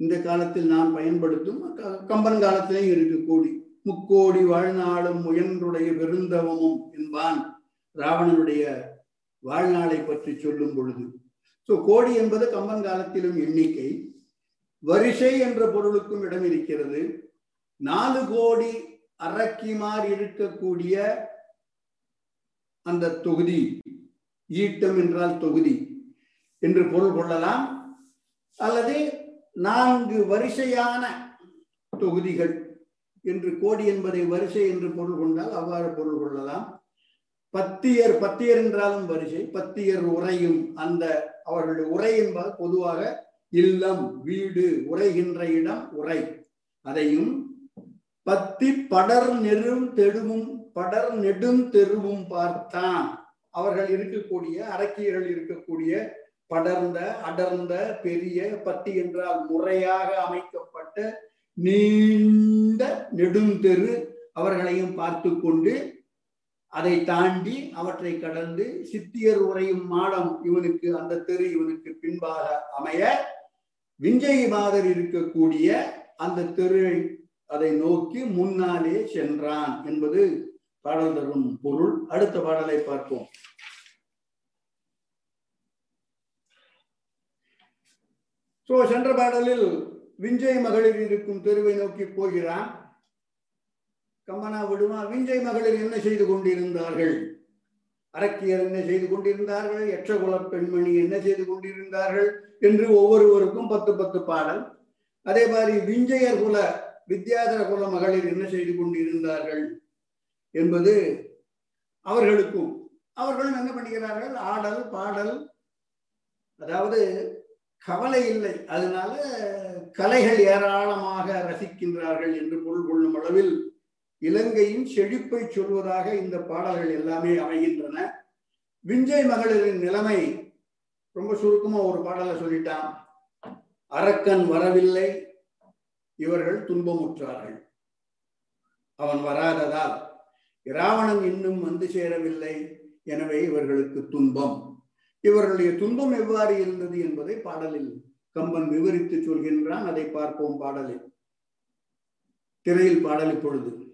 இந்த காலத்தில் நாம் பயன்படுத்தும் கம்பன் காலத்திலேயும் இருக்கு கோடி. முக்கோடி வாழ்நாளும் முயன்றுடைய பெருந்தவமும் என்பான் ராவணனுடைய வாழ்நாளை பற்றி சொல்லும் பொழுது. சோ கோடி என்பது கம்பன் காலத்திலும் எண்ணிக்கை. வரிசை என்ற பொருளுக்கும் இடம் இருக்கிறது. நாலு கோடி அரக்கிமார் இருக்கக்கூடிய அந்த தொகுதி ஈட்டம் என்றால் தொகுதி. என்று பொருள் கொள்ளலாம். அல்லது நான்கு வரிசையான தொகுதிகள் என்று கோடி என்பதை வரிசை என்று பொருள் கொண்டால் அவ்வாறு பொருள் கொள்ளலாம். பத்தியர் பத்தியர் என்றாலும் வரிசை பத்தியர் உரையும் அந்த அவர்களுடைய உரை என்பது பொதுவாக இல்லம் வீடு உரைகின்ற இடம் உரை அதையும் பத்தி படர் நெரும் தெருவும் படர் நெடும் தெருவும் பார்த்தான். அவர்கள் இருக்கக்கூடிய அரக்கியர்கள் இருக்கக்கூடிய படர்ந்த அடர்ந்த பெரிய பத்தி என்றால் முறையாக அமைக்கப்பட்ட நீண்ட நெடுந்தெரு அவர்களையும் பார்த்து கொண்டு அதை தாண்டி அவற்றை கடந்து சித்தியர் உரையும் மாடம் இவனுக்கு அந்த தெரு இவனுக்கு பின்பாக அமைய விஞ்சை மாதர் இருக்கக்கூடிய அந்த தெரு அதை நோக்கி முன்னாலே சென்றான் என்பது பாடல் தரும் பொருள். அடுத்த பாடலை பார்ப்போம். சோ சென்ற பாடலில் விஞ்சை மகளிர் இருக்கும் தெருவை நோக்கி போகிறான். கம்மனா விடுமா விஞ்சை மகளிர் என்ன செய்து கொண்டிருந்தார்கள்? அரக்கியர் என்ன செய்து கொண்டிருந்தார்கள்? எற்றகுல பெண்மணி என்ன செய்து கொண்டிருந்தார்கள்? என்று ஒவ்வொருவருக்கும் பத்து பத்து பாடல். அதே மாதிரி விஞ்சையர் குல வித்யாதர குல மகளிர் என்ன செய்து கொண்டிருந்தார்கள் என்பது அவர்களுக்கும். அவர்களும் என்ன பண்ணுகிறார்கள்? ஆடல் பாடல் அதாவது கவலை இல்லை. அதனால கலைகள் ஏராளமாக ரசிக்கின்றார்கள் என்று பொருள் கொள்ளும் அளவில் இலங்கையின் செழிப்பை சொல்வதாக இந்த பாடல்கள் எல்லாமே அமைகின்றன. விஞ்சை மகளிரின் நிலைமை ரொம்ப சுருக்கமா ஒரு பாடலை சொல்லிட்டான். அரக்கன் வரவில்லை இவர்கள் துன்பமுற்றார்கள். அவன் வராததால் இராவணன் இன்னும் வந்து சேரவில்லை எனவே இவர்களுக்கு துன்பம். இவர்களுடைய துன்பம் எவ்வாறு இருந்தது என்பதை பாடலில் கம்பன் விவரித்து சொல்கின்றான். அதை பார்ப்போம் பாடலில். திரையில் பாடல் இப்பொழுது.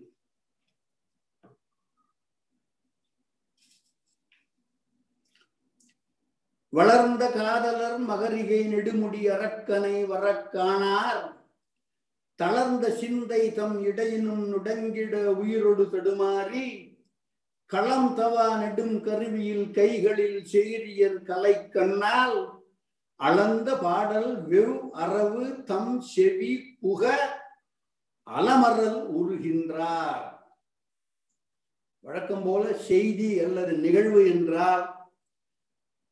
வளர்ந்த காதலர் மகரிகை நெடுமுடி அரக்கனை வரக்கானார். தளர்ந்த சிந்தை தம் இடையினும் நுடங்கிட உயிரொடு தடுமாறி. களம் தவா நெடும் கருவியில் கைகளில் செய்தியர் கலை கண்ணால் அளந்த பாடல் வெவ் அரவு தம் செவி புக அலமரல் உருகின்றார். வழக்கம் போல செய்தி அல்லது நிகழ்வு என்றால்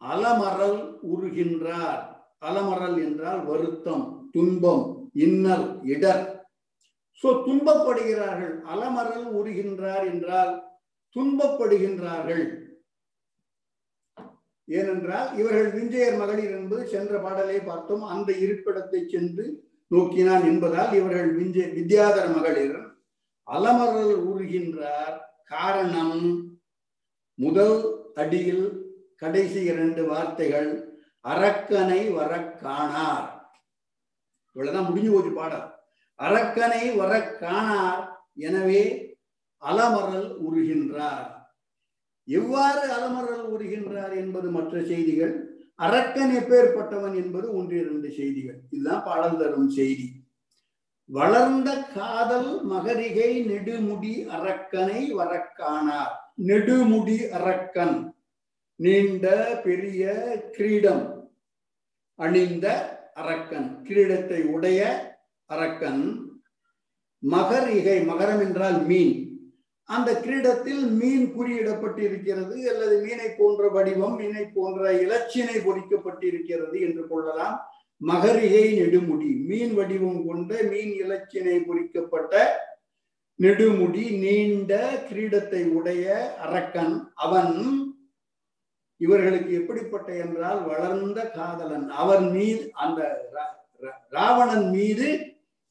அலமரல் உருகின்றார். அலமரல் என்றால் வருத்தம் துன்பம் இன்னல் இடர். சோ துன்பப்படுகிறார்கள். அலமரல் உருகின்றார் என்றால் துன்பப்படுகின்றார்கள். ஏனென்றால் இவர்கள் விஞ்சையர் மகளிர் என்பது சென்ற பாடலை பார்த்தோம். அந்த இருப்பிடத்தை சென்று நோக்கினான் என்பதால் இவர்கள் விஞ்ச வித்யாதர மகளிர். அலமரல் உருகின்றார். காரணம் முதல் அடியில் கடைசி இரண்டு வார்த்தைகள் அரக்கனை வர காணார். இவ்வளவுதான் முடிஞ்சு போச்சு பாடல் அரக்கனை வர காணார். எனவே அலமரல் உருகின்றார். எவ்வாறு அலமரல் உருகின்றார் என்பது மற்ற செய்திகள். அரக்கன் எப்பேற்பட்டவன் என்பது ஒன்று இரண்டு செய்திகள். இதுதான் பாடல் தரும் செய்தி. வளர்ந்த காதல் மகரிகை நெடுமுடி அரக்கனை வரக்கானார். நெடுமுடி அரக்கன் நீண்ட பெரிய கிரீடம் அணிந்த அரக்கன் கிரீடத்தை உடைய அரக்கன். மகரிகை மகரம் என்றால் மீன். அந்த கிரீடத்தில் மீன் குறியிடப்பட்டிருக்கிறது அல்லது மீனை போன்ற வடிவம் மீனை போன்ற இலச்சினை பொறிக்கப்பட்டிருக்கிறது என்று கொள்ளலாம். மகரிகை நெடுமுடி மீன் வடிவம் கொண்ட மீன் இலச்சினை பொறிக்கப்பட்ட நெடுமுடி நீண்ட கிரீடத்தை உடைய அரக்கன் அவன் இவர்களுக்கு எப்படிப்பட்ட என்றால் வளர்ந்த காதலன். அவன் மீது அந்த ராவணன் மீது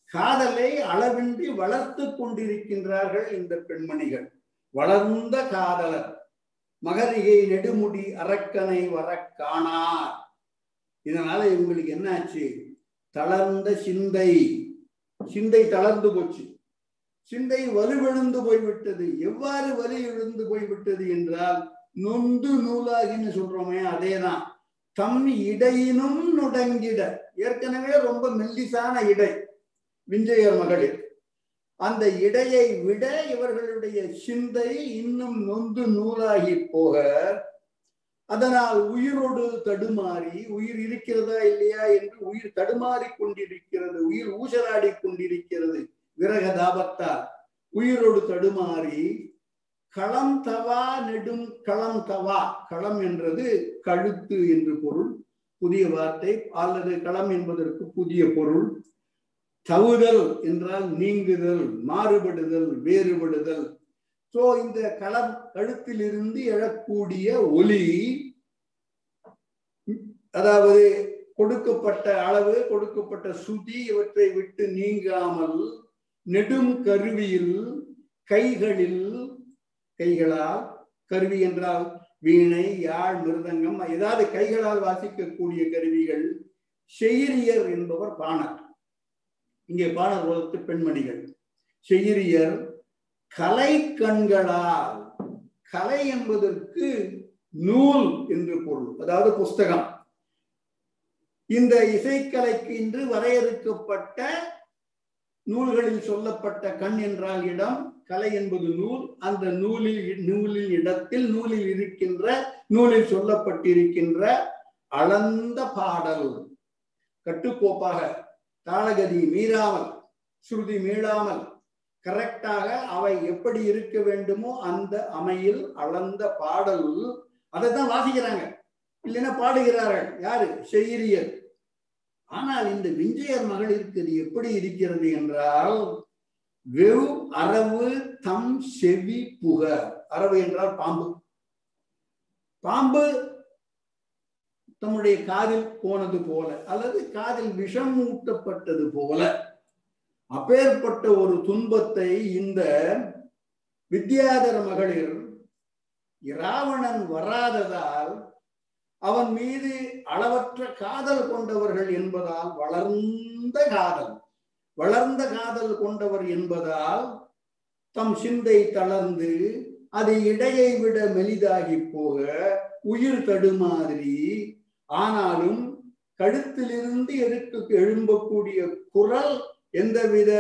காதலை அளவின்றி வளர்த்து கொண்டிருக்கின்றார்கள் இந்த பெண்மணிகள். வளர்ந்த காதலர் மகரிகை நெடுமுடி அரக்கனை வர காணார். இதனால இவங்களுக்கு என்ன ஆச்சு தளர்ந்த சிந்தை. சிந்தை தளர்ந்து போச்சு. சிந்தை வலுவிழுந்து போய்விட்டது. எவ்வாறு வலி எழுந்து போய்விட்டது என்றால் நொந்து நூலாகின்னு சொல்றோமே அதேதான். தம் இடையினும் நுடங்கிட. ஏற்கனவே ரொம்ப மெல்லிசான இடை. விஞ்சையர் மகளிர் அந்த இடையை விட இவர்களுடைய சிந்தை இன்னும் நொந்து நூலாகி போக அதனால் உயிரோடு தடுமாறி உயிர் இருக்கிறதா இல்லையா என்று உயிர் தடுமாறி கொண்டிருக்கிறது உயிர் ஊசலாடி கொண்டிருக்கிறது விரக தாபத்தால் உயிரோடு தடுமாறி களம் தவா நெடும் களம் தவா. களம் என்றது கழுத்து என்று பொருள் புதிய வார்த்தை அல்லது களம் என்பதற்கு புதிய பொருள். தவுதல் என்றால் நீங்குதல் மாறுபடுதல் வேறுபடுதல். சோ இந்த களம் கழுத்திலிருந்து எழக்கூடிய ஒலி அதாவது கொடுக்கப்பட்ட அளவு கொடுக்கப்பட்ட சுதி இவற்றை விட்டு நீங்காமல் நெடும் கருவியில் கைகளில் கைகளால் கருவி என்றால் வீணை யாழ் மிருதங்கம் ஏதாவது கைகளால் வாசிக்கக்கூடிய கருவிகள் செயிரியர் என்பவர் பாணர். இங்கே பாணர் பெண்மணிகள். செயிரியர் கலை கண்களால் கலை என்பதற்கு நூல் என்று பொருள் அதாவது புஸ்தகம். இந்த இசைக்கலைக்கு இன்று வரையறுக்கப்பட்ட நூல்களில் சொல்லப்பட்ட கண் என்றால் இடம் கலை என்பது நூல். அந்த நூலில் நூலில் இடத்தில் நூலில் இருக்கின்ற நூலில் சொல்லப்பட்டிருக்கின்ற அளந்த பாடல். கட்டுக்கோப்பாக தாளகதி மீறாமல் ஸ்ருதி மீளாமல் கரெக்டாக அவை எப்படி இருக்க வேண்டுமோ அந்த அமையில் அளந்த பாடல் அதை தான் வாசிக்கிறாங்க. இல்லைன்னா பாடுகிறார்கள். யாரு? செய்யரியர் ஆனால் இந்த விஞ்சையர் மகளிருக்கு இது எப்படி இருக்கிறது என்றால் வெவ் அரவு தம் செவி புக. அரவு என்றால் பாம்பு. பாம்பு தம்முடைய காதில் போனது போல அல்லது காதில் விஷம் ஊட்டப்பட்டது போல அப்பேற்பட்ட ஒரு துன்பத்தை இந்த வித்யாதர மகளிர் இராவணன் வராததால் அவன் மீது அளவற்ற காதல் கொண்டவர்கள் என்பதால் வளர்ந்த காதல் வளர்ந்த காதல் கொண்டவர் என்பதால் தம் சிந்தை தளர்ந்து அது இடையை விட மெலிதாகி போக உயிர் தடுமாறி ஆனாலும் கழுத்திலிருந்து எடுத்து எழும்பக்கூடிய குரல் எந்தவித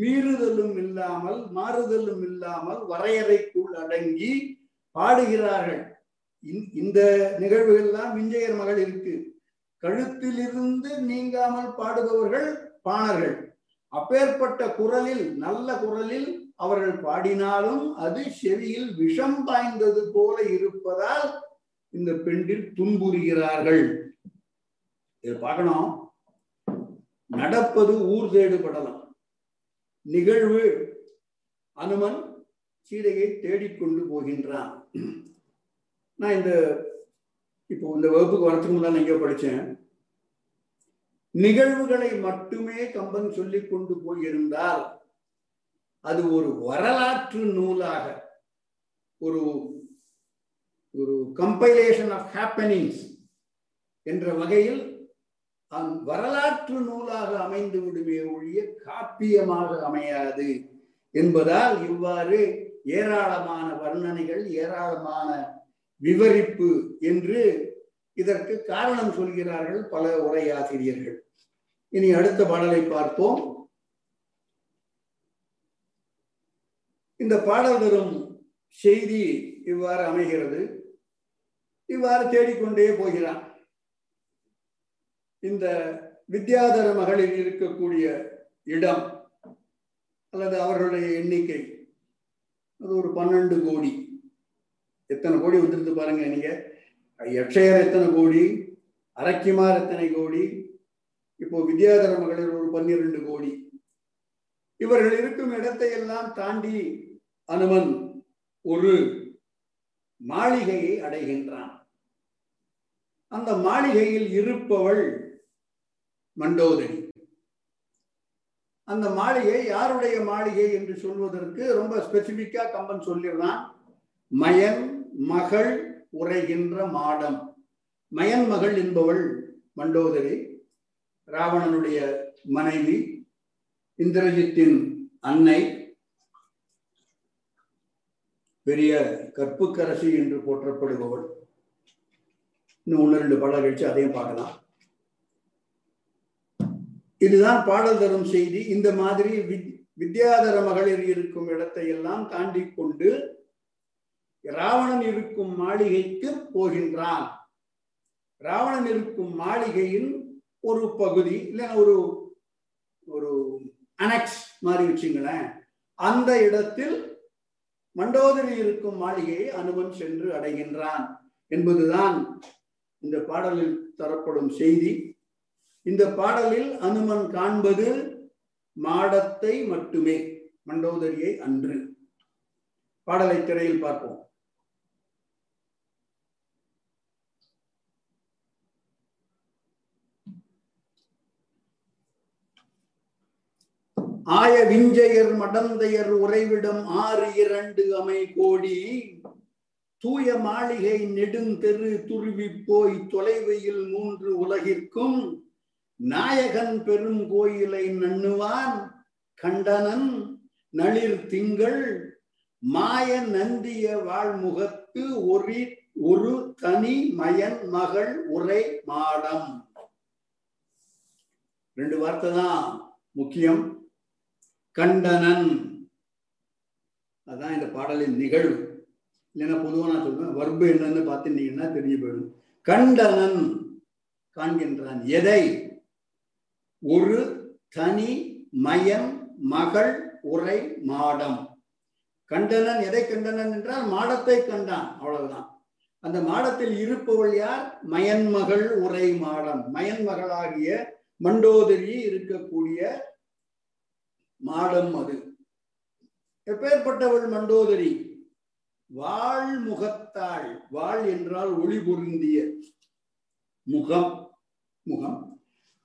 மீறுதலும் இல்லாமல் மாறுதலும் இல்லாமல் வரையறைக்குள் அடங்கி பாடுகிறார்கள். இந்த நிகழ்வுகள்லாம் விஞ்சையர் மகள் இருக்கு. கழுத்திலிருந்து நீங்காமல் பாடுபவர்கள் பாணர்கள். அப்பேற்பட்ட குரலில் நல்ல குரலில் அவர்கள் பாடினாலும் அது செவியில் விஷம் பாய்ந்தது போல இருப்பதால் இந்த பெண்டில் துன்புறுகிறார்கள். இதை பார்க்கணும். நடப்பது ஊர் தேடுபடலாம் நிகழ்வு அனுமன் சீதையை தேடிக்கொண்டு போகின்றான். நான் இந்த இப்போ இந்த வகுப்புக்கு வரத்துக்கு முன்னால் எங்கேயோ படித்தேன். நிகழ்வுகளை மட்டுமே கம்பன் சொல்லிக் கொண்டு போயிருந்தால் அது ஒரு வரலாற்று நூலாக ஒரு ஒரு கம்பைலேஷன் ஆஃப் ஹேப்பனிங்ஸ் என்ற வகையில் வரலாற்று நூலாக அமைந்து விடுமே ஒழிய காப்பியமாக அமையாது என்பதால் இவ்வாறு ஏராளமான வர்ணனைகள் ஏராளமான விவரிப்பு என்று இதற்கு காரணம் சொல்கிறார்கள் பல உரையாசிரியர்கள். இனி அடுத்த பாடலை பார்ப்போம். இந்த பாடல் தரும் செய்தி இவ்வாறு அமைகிறது. இவ்வாறு தேடிக்கொண்டே போகிறான். இந்த வித்யாதர மகளிர் இருக்கக்கூடிய இடம் அல்லது அவர்களுடைய எண்ணிக்கை அது ஒரு பன்னெண்டு கோடி. எத்தனை கோடி வந்துருந்து பாருங்க நீங்க. யக்ஷயர் எத்தனை கோடி அரக்கிமார் எத்தனை கோடி இப்போ வித்யாதர மகளிர் ஒரு பன்னிரண்டு கோடி. இவர்கள் இருக்கும் இடத்தை எல்லாம் தாண்டி அனுமன் ஒரு மாளிகையை அடைகின்றான். அந்த மாளிகையில் இருப்பவள் மண்டோதரி. அந்த மாளிகை யாருடைய மாளிகை என்று சொல்வதற்கு ரொம்ப ஸ்பெசிபிக்கா கம்பன் சொல்லிடுறான். மயன் மகள் உரைகின்ற மாடம். மயன் மகள் என்பவள் மண்டோதரி ராவணனுடைய மனைவி இந்திரஜித்தின் அன்னை பெரிய கற்புக்கரசி என்று போற்றப்படுபவள். இன்னும் ஒன்று ரெண்டு பாடல் கழிச்சு அதையும் பார்க்கலாம். இதுதான் பாடல் தரும் செய்தி. இந்த மாதிரி வித்யாதர மகளிர் இருக்கும் இடத்தை எல்லாம் தாண்டி கொண்டு ராவணன் இருக்கும் மாளிகைக்கு போகின்றான். ராவணன் இருக்கும் மாளிகையின் ஒரு பகுதி இல்லை ஒரு ஒரு அனெக்ஸ் மாதிரி வச்சுங்களேன். அந்த இடத்தில் மண்டோதரி இருக்கும் மாளிகையை அனுமன் சென்று அடைகின்றான். என்பதுதான் இந்த பாடலில் தரப்படும் செய்தி. இந்த பாடலில் அனுமன் காண்பது மாடத்தை மட்டுமே மண்டோதரியை அன்று. பாடலை திரையில் பார்ப்போம். ஆய விஞ்சையர் மடந்தையர் உறைவிடம் ஆறு இரண்டு அமை கோடி. தூய மாளிகை நெடுந்தெரு துருவி போய் தொலைவையில் மூன்று உலகிற்கும் நாயகன் பெரும் கோயிலை நண்ணுவான் கண்டனன் நளிர் திங்கள் மாய நந்திய வாழ்முகத்து ஒரு ஒரு தனி மயன் மகள் உரை மாடம். ரெண்டு வார்த்தை தான் முக்கியம். கண்டனன். அதான் இந்த பாடலின் நிகழ்வு. இல்லைன்னா பொதுவாக நான் சொல்லுவேன் வர்பு என்னன்னு பார்த்துட்டீங்கன்னா தெரிஞ்சு போயிடும். கண்டனன் காண்கின்றான். எதை? ஒரு தனி மயன் மகள் உரை மாடம். கண்டனன் எதை கண்டனன் என்றால் மாடத்தை கண்டான் அவ்வளவுதான். அந்த மாடத்தில் இருப்பவள் யார்? மயன்மகள் உரை மாடம். மயன்மகளாகிய மண்டோதரி இருக்கக்கூடிய மாடம் அது. எப்பேற்பட்டவள் மண்டோதரி? வாழ் முகத்தாள் வாழ் என்றால் ஒளி பொருந்திய முகம் முகம்.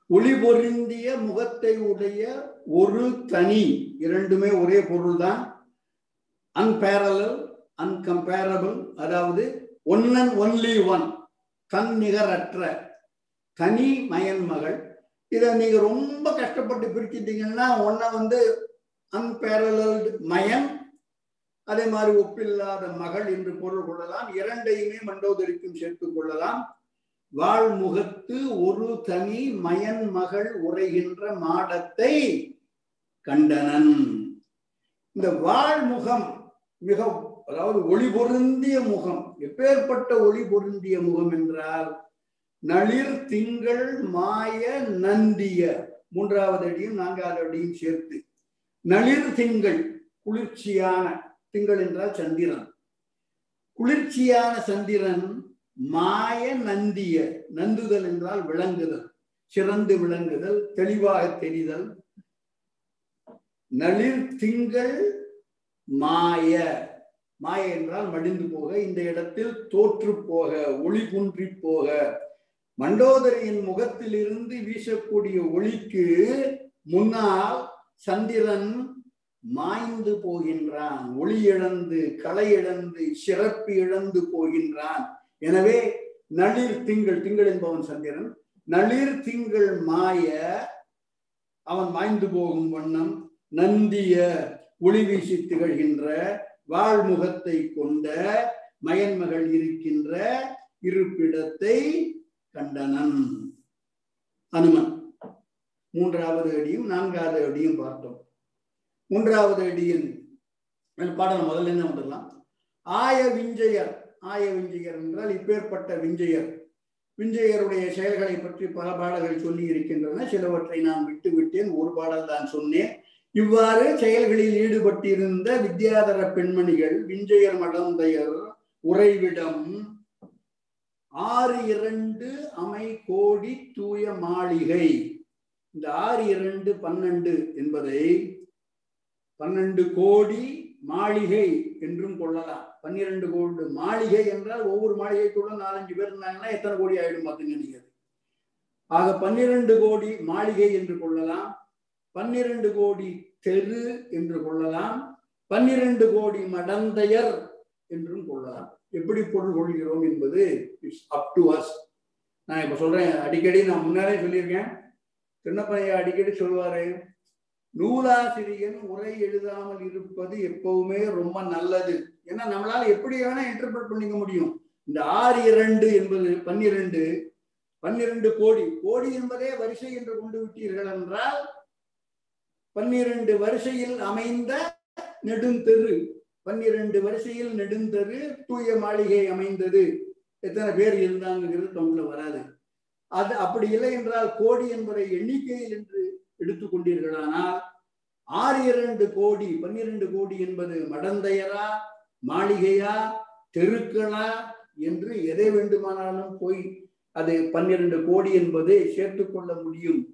ஒளி பொருந்திய முகத்தை உடைய ஒரு தனி இரண்டுமே ஒரே பொருள்தான். அன்பேரலல் அன்கம்பேரபிள் அதாவது ஒன் அண்ட் ஒன்லி ஒன் தன் நிகரற்ற தனி மயன் மகள் இதை நீங்க ரொம்ப கஷ்டப்பட்டு பிரிச்சிட்டீங்கன்னா ஒன்ன வந்து அன்பேரலல்டு மயன் அதே மாதிரி ஒப்பில்லாத மகள் என்று பொருள் கொள்ளலாம். இரண்டையுமே மண்டோதரிக்கும் சேர்த்துக் கொள்ளலாம். வாழ்முகத்து ஒரு தனி மயன் மகள் உரைகின்ற மாடத்தை கண்டனன். இந்த வாழ்முகம் மிக அதாவது ஒளி பொருந்திய முகம் எப்பேற்பட்ட ஒளி பொருந்திய முகம் என்றால் நளிர் திங்கள் மாய நந்திய மூன்றாவது அடியும் நான்காவது அடியும் சேர்த்து நளிர் திங்கள் குளிர்ச்சியான திங்கள் என்றால் சந்திரன். குளிர்ச்சியான சந்திரன் மாய நந்திய நந்துதல் என்றால் விளங்குதல் சிறந்து விளங்குதல் தெளிவாக தெரிதல். நளிர் திங்கள் மாய மாய என்றால் மடிந்து போக இந்த இடத்தில் தோற்று போக ஒளி குன்றி போக. மண்டோதரியின் முகத்திலிருந்து வீசக்கூடிய ஒளிக்கு முன்னால் சந்திரன் மாய்ந்து போகின்றான் ஒளி இழந்து களை இழந்து சிறப்பு இழந்து போகின்றான். எனவே நளிர் திங்கள் திங்கள் என்பவன் சந்திரன் நளிர் திங்கள் மாய அவன் மாய்ந்து போகும் வண்ணம் நந்திய ஒளி வீசி திகழ்கின்ற வாழ்முகத்தை கொண்ட மயன்மகள் இருக்கின்ற இருப்பிடத்தை கண்டனன். அனுமன். மூன்றாவது அடியும் நான்காவது அடியும் பார்த்தோம். மூன்றாவது அடியின் பாடல் முதல்ல என்ன வந்துடலாம்? ஆய விஞ்சையர். ஆய விஞ்சையர் என்றால் இப்பேற்பட்ட விஞ்சையர். விஞ்சையருடைய செயல்களை பற்றி பல பாடல்கள் சொல்லி இருக்கின்றன. சிலவற்றை நான் விட்டு விட்டேன். ஒரு பாடல் தான் சொன்னேன். இவ்வாறு செயல்களில் ஈடுபட்டிருந்த வித்யாதர பெண்மணிகள் விஞ்சையர் மடந்தையர் உறைவிடம் ஆறு இரண்டு அமை கோடி தூய மாளிகை. இந்த ஆறு இரண்டு பன்னெண்டு என்பதை பன்னெண்டு கோடி மாளிகை என்றும் கொள்ளலாம். பன்னிரண்டு கோடி மாளிகை என்றால் ஒவ்வொரு மாளிகைக்குள்ள நாலஞ்சு பேர் இருந்தாங்கன்னா எத்தனை கோடி ஆயிடும் பார்த்துங்க நீங்க. ஆக பன்னிரண்டு கோடி மாளிகை என்று கொள்ளலாம். பன்னிரண்டு கோடி தெரு என்று கொள்ளலாம். பன்னிரண்டு கோடி மடந்தையர் என்றும் கொள்ளலாம். எப்படி பொருள் கொள்கிறோம் என்பது இட்ஸ் அப் டு அஸ் நான் இப்ப சொல்றேன். அடிக்கடி நான் முன்னாலே சொல்லியிருக்கேன். சின்னப்பையா அடிக்கடி சொல்லுவாரு நூலாசிரியன் உரை எழுதாமல் இருப்பது எப்பவுமே ரொம்ப நல்லது. ஏன்னா நம்மளால எப்படி வேணா இன்டர்பிரட் பண்ணிக்க முடியும். இந்த ஆறு இரண்டு என்பது பன்னிரண்டு பன்னிரண்டு கோடி. கோடி என்பதே வரிசை என்று கொண்டு விட்டீர்கள் என்றால் பன்னிரண்டு வரிசையில் அமைந்த நெடுந்தெரு. பன்னிரண்டு வரிசையில் நெடுந்தெரு தூய மாளிகை அமைந்தது. எத்தனை பேர் இருந்தாங்கிறது தமிழ்ல வராது. அது அப்படி இல்லை என்றால் கோடி என்பதை எண்ணிக்கையில் என்று எடுத்துக்கொண்டீர்களானால் ஆறு இரண்டு கோடி பன்னிரண்டு கோடி என்பது மடந்தையரா மாளிகையா தெருக்களா என்று எதை வேண்டுமானாலும் போய் அது பன்னிரண்டு கோடி என்பதை சேர்த்து கொள்ள முடியும்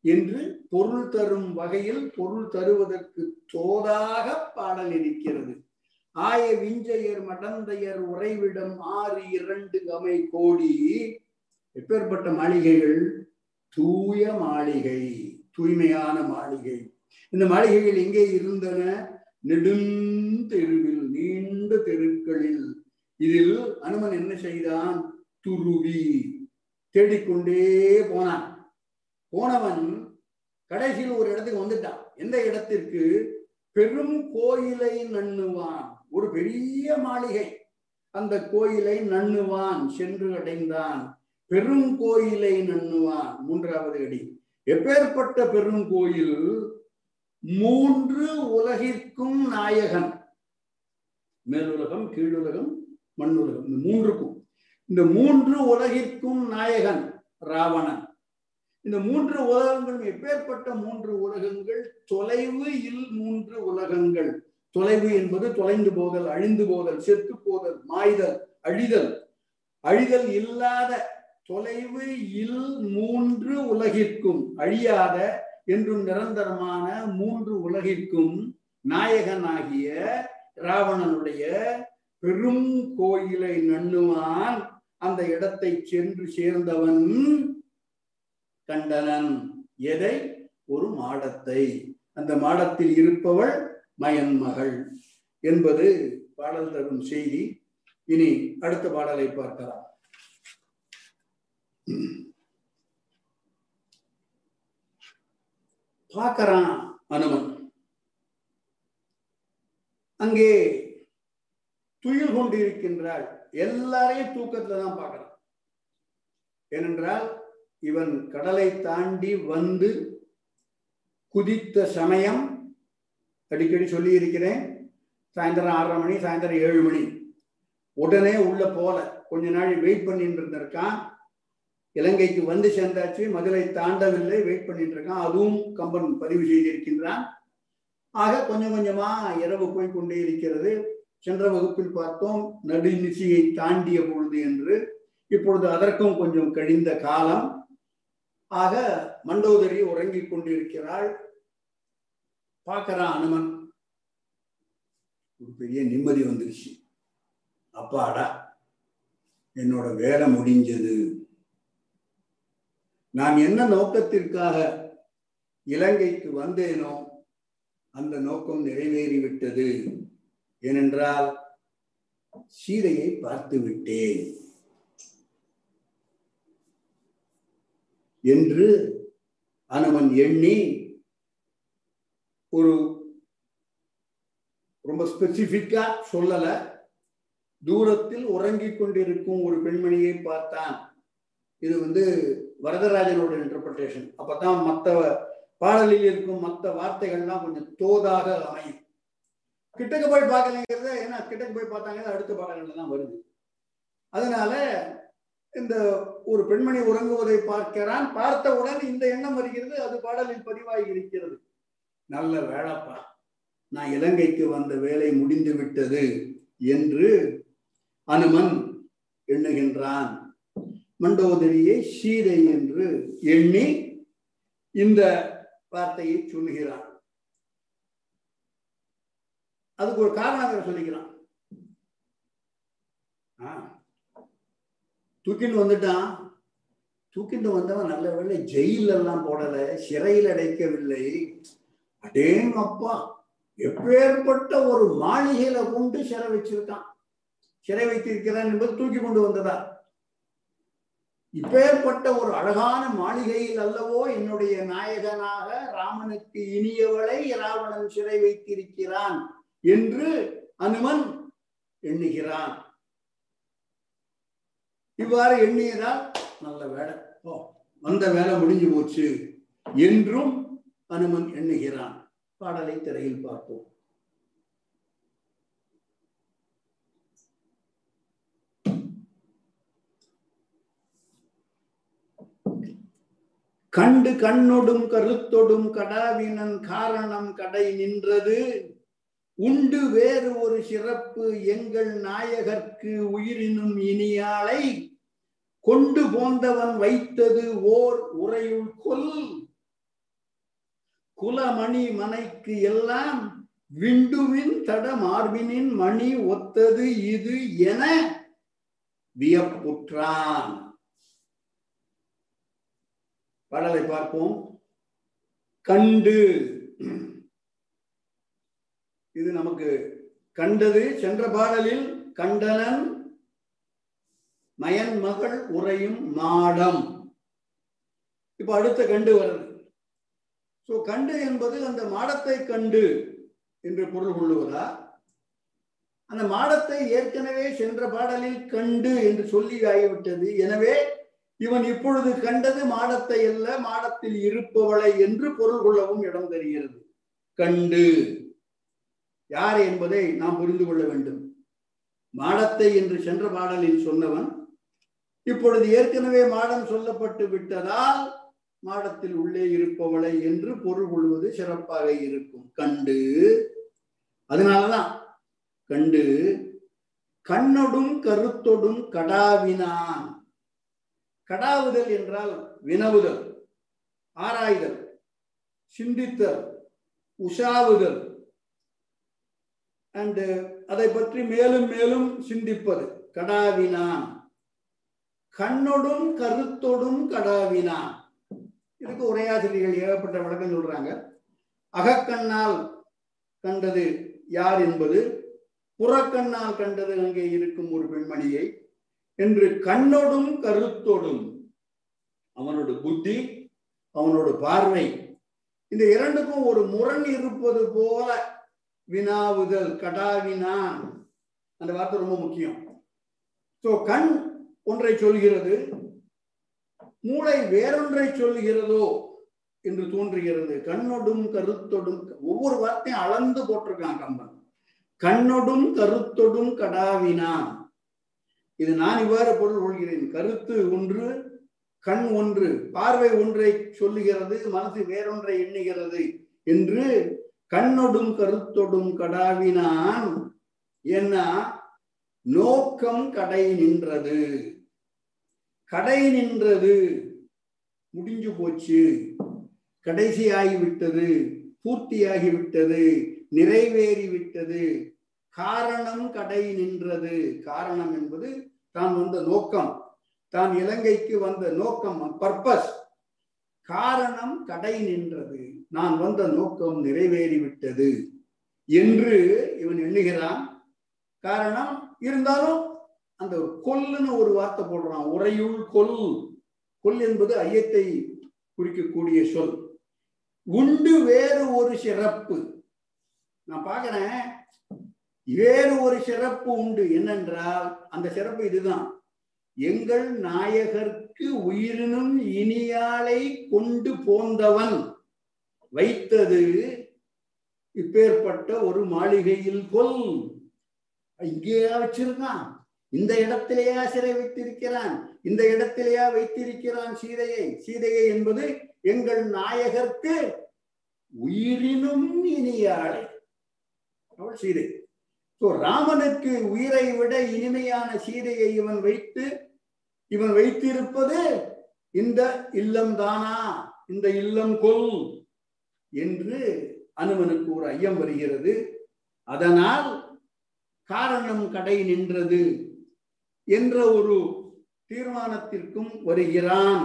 என்று பொருள் தரும் வகையில் பொருள் தருவதற்கு தோதாக பாடல் இருக்கிறது. ஆய விஞ்சையர் மடந்தையர் உறைவிடம் ஆறு இரண்டு கமை கோடி. எப்பேற்பட்ட மாளிகைகள்? தூய மாளிகை. தூய்மையான மாளிகை. இந்த மாளிகைகள் எங்கே இருந்தன? நெடுந்தெருவில் நீண்ட தெருக்களில். இதில் அனுமன் என்ன செய்தான்? துருவி தேடிக்கொண்டே போனான். போனவன் கடைசியில் ஒரு இடத்துக்கு வந்துட்டான். எந்த இடத்திற்கு? பெரும் கோயிலை நண்ணுவான். ஒரு பெரிய மாளிகை. அந்த கோயிலை நண்ணுவான். சென்று அடைந்தான். பெரும் கோயிலை நண்ணுவான். மூன்றாவது அடி. எப்பேற்பட்ட பெரும் கோயில் மூன்று உலகிற்கும் நாயகன். மேலுலகம் கீழுலகம் மண்ணுலகம். இந்த மூன்றுக்கும். இந்த மூன்று உலகிற்கும் நாயகன் ராவணன். இந்த மூன்று உலகங்களும் எப்பேற்பட்ட மூன்று உலகங்கள்? தொலைவு இல் மூன்று உலகங்கள். தொலைவு என்பது தொலைந்து போதல் அழிந்து போதல் செத்து போதல் மாய்தல் அழிதல். அழிதல் இல்லாத தொலைவு இல் மூன்று உலகிற்கும் அழியாத என்றும் நிரந்தரமான மூன்று உலகிற்கும் நாயகனாகிய ராவணனுடைய பெரும் கோயிலை நண்ணுவான். அந்த இடத்தை சென்று சேர்ந்தவன் கண்டனன். எதை? ஒரு மாடத்தை. அந்த மாடத்தில் இருப்பவள் மயன்மகள் என்பது பாடல் தரும் செய்தி. இனி அடுத்த பாடலை பார்க்கலாம். பார்க்கறான் அனுமன். அங்கே துயில் கொண்டிருக்கின்றாள். எல்லாரையும் தூக்கத்துல தான் பார்க்கறான். ஏனென்றால் இவன் கடலை தாண்டி வந்து குதித்த சமயம் அடிக்கடி சொல்லி இருக்கிறேன் சாயந்தரம் ஆறரை மணி சாயந்தரம் ஏழு மணி. உடனே உள்ள போல கொஞ்ச நாள் வெயிட் பண்ணிட்டு இருந்திருக்கான். இலங்கைக்கு வந்து சேர்ந்தாச்சு மதுரை தாண்டவில்லை வெயிட் பண்ணிட்டு இருக்கான். அதுவும் கம்பன் பதிவு செய்திருக்கின்றான். ஆக கொஞ்சம் கொஞ்சமா இரவு போய் கொண்டே இருக்கிறது. சென்ற வகுப்பில் பார்த்தோம் நடுநிசையை தாண்டிய பொழுது என்று. இப்பொழுது அதற்கும் கொஞ்சம் கழிந்த காலம். ஆக மண்டோதரி உறங்கிக் கொண்டிருக்கிறாள். பார்க்கறான் அனுமன். ஒரு பெரிய நிம்மதி வந்துருச்சு. அப்பாடா என்னோட வேலை முடிஞ்சது. நான் என்ன நோக்கத்திற்காக இலங்கைக்கு வந்தேனோ அந்த நோக்கம் நிறைவேறிவிட்டது ஏனென்றால் சீதையை பார்த்து விட்டேன் என்று அனவன் எண்ணி ஒரு ரொம்ப ஸ்பெசிபிக்கா சொல்லல. தூரத்தில் உறங்கிக் கொண்டிருக்கும் ஒரு பெண்மணியை பார்த்தான். இது வந்து வரதராஜனோட இன்டர்பிரேஷன் அப்பதான் மற்ற பாடலில் இருக்கும் மற்ற வார்த்தைகள்லாம் கொஞ்சம் தோதாக அமையும். கிட்டக்கு போய் பார்க்கலைங்கிறத ஏன்னா கிட்டக்கு போய் பார்த்தாங்க அடுத்த பாடல்கள் தான் வருது. அதனால இந்த ஒரு பெண்மணி உறங்குவதை பார்க்கிறான் பார்த்தவுடன் இந்த எண்ணம் வருகிறது அது பாடலில் பதிவாகி இருக்கிறது. நல்ல வேலைப்பா நான் இலங்கைக்கு வந்த வேலை முடிந்து விட்டது என்று அனுமன் எண்ணுகின்றான். மண்டோதரியை சீதை என்று எண்ணி இந்த வார்த்தையை சொல்லுகிறான் அதுக்கு ஒரு காரணம் சொல்லிக்கிறான். தூக்கிட்டு வந்துட்டான். தூக்கிட்டு வந்தவன் நல்ல வேலை ஜெயில எல்லாம் போடல சிறையில் அடைக்கவில்லை. அடேங்க அப்பா எப்பேற்பட்ட ஒரு மாளிகையில கொண்டு சிறை வச்சிருக்கான். சிறை வைத்திருக்கிறான் என்பது தூக்கி கொண்டு வந்ததா? இப்பேற்பட்ட ஒரு அழகான மாளிகையில் அல்லவோ என்னுடைய நாயகனாக ராமனுக்கு இனியவளை ராவணன் சிறை வைத்திருக்கிறான் என்று அனுமன் எண்ணுகிறான். இவ்வாறு எண்ணியதால் நல்ல வேலை. ஓ வந்த வேலை முடிஞ்சு போச்சு என்றும் அனுமன் எண்ணுகிறான். பாடலை திரையில் பார்ப்போம். கண்டு கண்ணொடும் கருத்தொடும் கடாவினன் காரணம் கடை நின்றது. உண்டு வேறு ஒரு சிறப்பு எங்கள் நாயகர்க்கு உயிரினும் இனியாளை கொண்டு போந்தவன் வைத்தது ஓர் உரையுள் கொல். குலமணி மனைக்கு எல்லாம் விண்டுவின் தட மார்பினின் மணி ஒத்தது இது என வியப்புற்றான். பாடலை பார்ப்போம். கண்டு. இது நமக்கு கண்டது. சென்ற பாடலில் கண்டனன் மயன் மகள் உறையும் மாடம். இப்ப அடுத்த கண்டு வருது சோ கண்டு என்பது அந்த மாடத்தை கண்டு என்று பொருள் கொள்ளுவதா? அந்த மாடத்தை ஏற்கனவே சென்ற பாடலில் கண்டு என்று சொல்லி ஆகிவிட்டது. எனவே இவன் இப்பொழுது கண்டது மாடத்தை அல்ல மாடத்தில் இருப்பவளை என்று பொருள் கொள்ளவும் இடம் தருகிறது. கண்டு. யார் என்பதை நாம் புரிந்து கொள்ள வேண்டும். மாடத்தை என்று சென்ற பாடலில் சொன்னவன் இப்பொழுது ஏற்கனவே மாடம் சொல்லப்பட்டு விட்டதால் மாடத்தில் உள்ளே இருப்பவளை என்று பொருள் கொள்வது சிறப்பாக இருக்கும். கண்டு. அதனாலதான் கண்டு. கண்ணொடும் கருத்தொடும் கடாவினான். கடாவுதல் என்றால் வினவுதல் ஆராய்தல் சிந்தித்தல் உஷாவுதல். அண்டு அதை பற்றி மேலும் மேலும் சிந்திப்பது. கடாவினான் கண்ணொடும் கருத்தொடும் கடாவினான் இதுக்கு உரையாசிரியர்கள் ஏகப்பட்ட விளக்கம் சொல்றாங்க. அகக்கண்ணால் கண்டது யார் என்பது புறக்கண்ணால் கண்டது அங்கே இருக்கும் ஒரு பெண்மணியை என்று கண்ணோடும் கருத்தோடும் அவனோட புத்தி அவனோட பார்வை இந்த இரண்டுக்கும் ஒரு முரண் இருப்பது போல வினாவுதல் கடாவினான் அந்த வார்த்தை ரொம்ப முக்கியம். சோ கண் ஒன்றை சொல்கிறது மூளை வேறொன்றை சொல்கிறதோ என்று தோன்றுகிறது. கண்ணொடும் கருத்தொடும் ஒவ்வொரு வார்த்தையும் அளந்து போட்டிருக்கான் கம்பன். கண்ணொடும் கருத்தொடும் கடாவினான் இது நான் இவ்வாறு பொருள் கொள்கிறேன். கருத்து ஒன்று கண் ஒன்று. பார்வை ஒன்றை சொல்லுகிறது மனசு வேறொன்றை எண்ணுகிறது என்று கண்ணொடும் கருத்தொடும் கடாவினான். என்ன நோக்கம் கடை நின்றது. கடை நின்றது. முடிஞ்சு போச்சு. கடைசியாகி விட்டது நிறைவேறிவிட்டது. நிறைவேறி விட்டது காரணம் கடை நின்றது. காரணம் என்பது தான் வந்த நோக்கம் தான் இலங்கைக்கு வந்த நோக்கம் பர்பஸ் காரணம் கடை நின்றது. நான் வந்த நோக்கம் நிறைவேறிவிட்டது என்று இவன் எண்ணுகிறான். காரணம் இருந்தாலும் அந்த கொல்லுன்னு ஒரு வார்த்தை போடுறான். உரையுள் கொல். கொல் என்பது ஐயத்தை குறிக்கக்கூடிய சொல். உண்டு வேறு ஒரு சிறப்பு. நான் பார்க்கிறேன். வேறு ஒரு சிறப்பு உண்டு. என்னென்றால் அந்த சிறப்பு இதுதான். எங்கள் நாயகர்க்கு உயிரினும் இனியாலை கொண்டு போந்தவன் வைத்தது இப்பேற்பட்ட ஒரு மாளிகையில் கொல். இங்கேயா வச்சிருக்கான் இந்த இடத்திலேயா சிறை வைத்திருக்கிறான். இந்த இடத்திலேயா வைத்திருக்கிறான் சீதையை. சீதையை என்பது எங்கள் நாயகர்க்கு உயிரினும் இனியாளை. அவள் சீதை. ஸோ ராமனுக்கு உயிரை விட இனிமையான சீதையை இவன் வைத்து இவன் வைத்திருப்பது இந்த இல்லம் தானா? இந்த இல்லம் கொல் என்று அனுமனுக்கு ஒரு ஐயம் வருகிறது. அதனால் காரணம் கடை நின்றது என்ற ஒரு தீர்மானத்திற்கும் வருகிறான்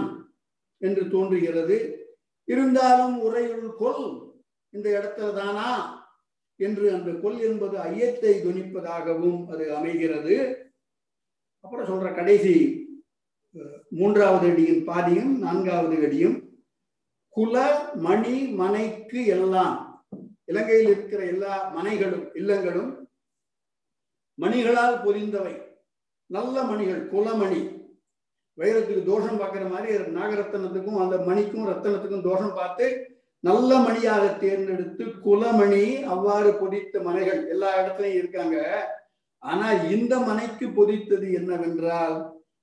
என்று தோன்றுகிறது. இருந்தாலும் உரையுள் கொல் இந்த இடத்துல தானா? என்று அந்த கொல் என்பது ஐயத்தை துணிப்பதாகவும் அது அமைகிறது. அப்புறம் சொல்ற கடைசி மூன்றாவது அடியும் பாதியும் நான்காவது அடியும். குல மணி மனைக்கு எல்லாம் இலங்கையில் இருக்கிற எல்லா மனைகளும் இல்லங்களும் மணிகளால் பொதிந்தவை. நல்ல மணிகள் குலமணி. வைரத்துக்கு தோஷம் பார்க்குற மாதிரி நாகரத்தனத்துக்கும் அந்த மணிக்கும் ரத்தனத்துக்கும் தோஷம் பார்த்து நல்ல மணியாக தேர்ந்தெடுத்து குலமணி அவ்வாறு பொதித்த மனைகள் எல்லா இடத்துலையும் இருக்காங்க. ஆனா இந்த மனைக்கு பொதித்தது என்னவென்றால்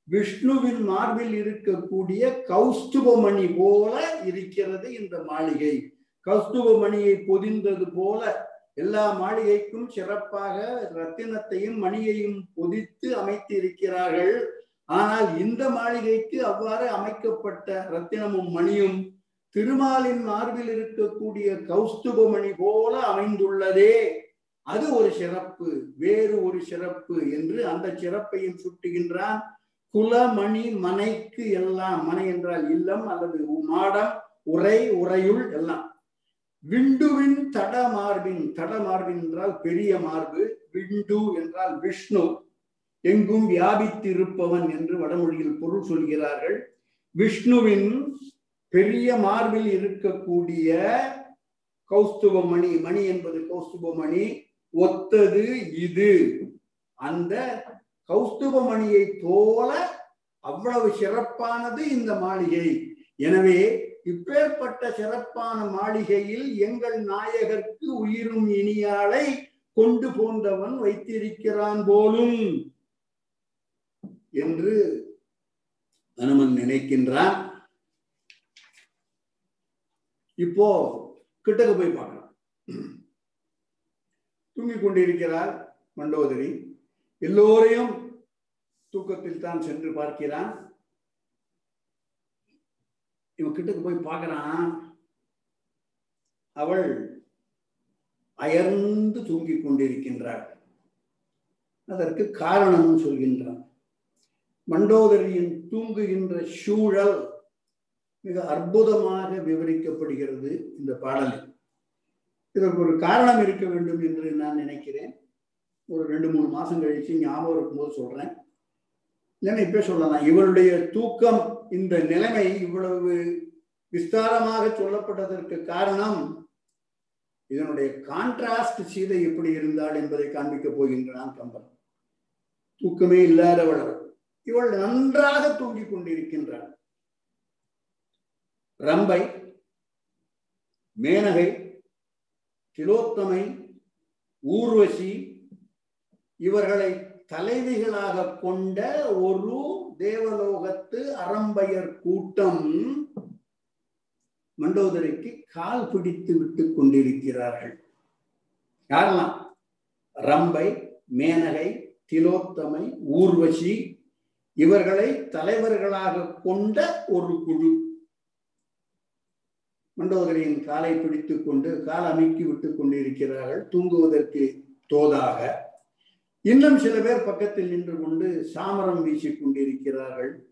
விஷ்ணுவின் மார்பில் இருக்கக்கூடிய கௌஸ்துபமணி போல இருக்கிறது இந்த மாளிகை. கௌஸ்துபமணியை பொதிந்தது போல எல்லா மாளிகைக்கும் சிறப்பாக ரத்தினத்தையும் மணியையும் பொதித்து அமைத்து இருக்கிறார்கள் ஆனால் இந்த மாளிகைக்கு அவ்வாறு அமைக்கப்பட்ட ரத்தினமும் மணியும் திருமாலின் மார்பில் இருக்கக்கூடிய கௌஸ்துபமணி போல அமைந்துள்ளதே. அது ஒரு சிறப்பு வேறு ஒரு சிறப்பு என்று அந்த சிறப்பையும் சுட்டுகின்றான். குலமணி மனைக்கு எல்லாம் மனை என்றால் இல்லம் அல்லது மாடம் உரை உரையுள் எல்லாம். விண்டுவின் தட மார்பின் தட மார்பின் என்றால் பெரிய மார்பு விண்டு என்றால் விஷ்ணு. எங்கும் வியாபித்திருப்பவன் என்று வடமொழியில் பொருள் சொல்கிறார்கள். விஷ்ணுவின் பெரிய மார்பில் இருக்கக்கூடிய கௌஸ்துப மணி மணி என்பது கௌஸ்துப மணி ஒத்தது இது. அந்த கௌஸ்துப மணியை போல அவ்வளவு சிறப்பானது இந்த மாளிகை. எனவே இப்பேற்பட்ட சிறப்பான மாளிகையில் எங்கள் நாயகர்க்கு உயிரும் இனியாளை கொண்டு போந்தவன் வைத்திருக்கிறான் போலும் என்று அனுமன் நினைக்கின்றான். இப்போ கிட்டக்கு போய் பார்க்கலாம் தூங்கிக் கொண்டிருக்கிறார் மண்டோதரி. எல்லோரையும் தூக்கத்தில் தான் சென்று பார்க்கிறான். இவன் கிட்டக்கு போய் பார்க்கறான் அவள் அயர்ந்து தூங்கிக் கொண்டிருக்கின்றாள் அதற்கு காரணம் சொல்கின்றான். மண்டோதரியின் தூங்குகின்ற சூழல் மிக அற்புதமாக விவரிக்கப்படுகிறது இந்த பாடலில். இதற்கு ஒரு காரணம் இருக்க வேண்டும் என்று நான் நினைக்கிறேன். ஒரு ரெண்டு மூணு மாசம் கழிச்சு ஞாபகம் இருக்கும்போது சொல்றேன். இல்லைன்னா இப்ப சொல்லலாம். இவருடைய தூக்கம் இந்த நிலைமை இவ்வளவு விஸ்தாரமாக சொல்லப்பட்டதற்கு காரணம் இதனுடைய கான்ட்ராஸ்ட் சீதை எப்படி இருந்தாள் என்பதை காண்பிக்க போகின்றான் கம்பன். தூக்கமே இல்லாதவள் இவள் நன்றாக தூங்கிக் கொண்டிருக்கின்றாள். ரம்பை மேனகை திலோத்தமை ஊர்வசி இவர்களை தலைவிகளாக கொண்ட ஒரு தேவலோகத்து அறம்பயர் கூட்டம் மண்டோதரிக்கு கால் பிடித்து விட்டுக் கொண்டிருக்கிறார்கள். யாரெல்லாம்? ரம்பை மேனகை திலோத்தமை ஊர்வசி இவர்களை தலைவர்களாக கொண்ட ஒரு குழு. மண்டோதரியின் காலை பிடித்து கொண்டு கால் அமைக்கி விட்டுக் கொண்டிருக்கிறார்கள். தூங்குவதற்கு தோதாக. இன்னும் சில பேர் பக்கத்தில் நின்று கொண்டு சாமரம் வீசிக் கொண்டிருக்கிறார்கள்.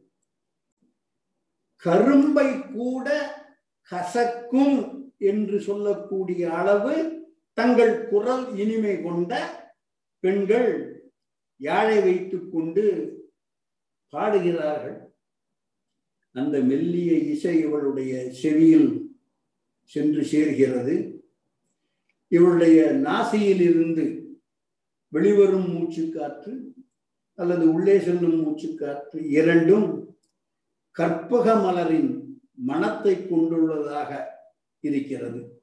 கரும்பை கூட கசக்கும் என்று சொல்லக்கூடிய அளவு தங்கள் குரல் இனிமை கொண்ட பெண்கள் யாழை வைத்துக் கொண்டு பாடுகிறார்கள். அந்த மெல்லிய இசை இவளுடைய செவியில் சென்று சேர்கிறது. இவருடைய நாசியில் இருந்து வெளிவரும் மூச்சுக்காற்று அல்லது உள்ளே செல்லும் மூச்சுக்காற்று இரண்டும் கற்பக மலரின் மனத்தை கொண்டுள்ளதாக இருக்கிறது.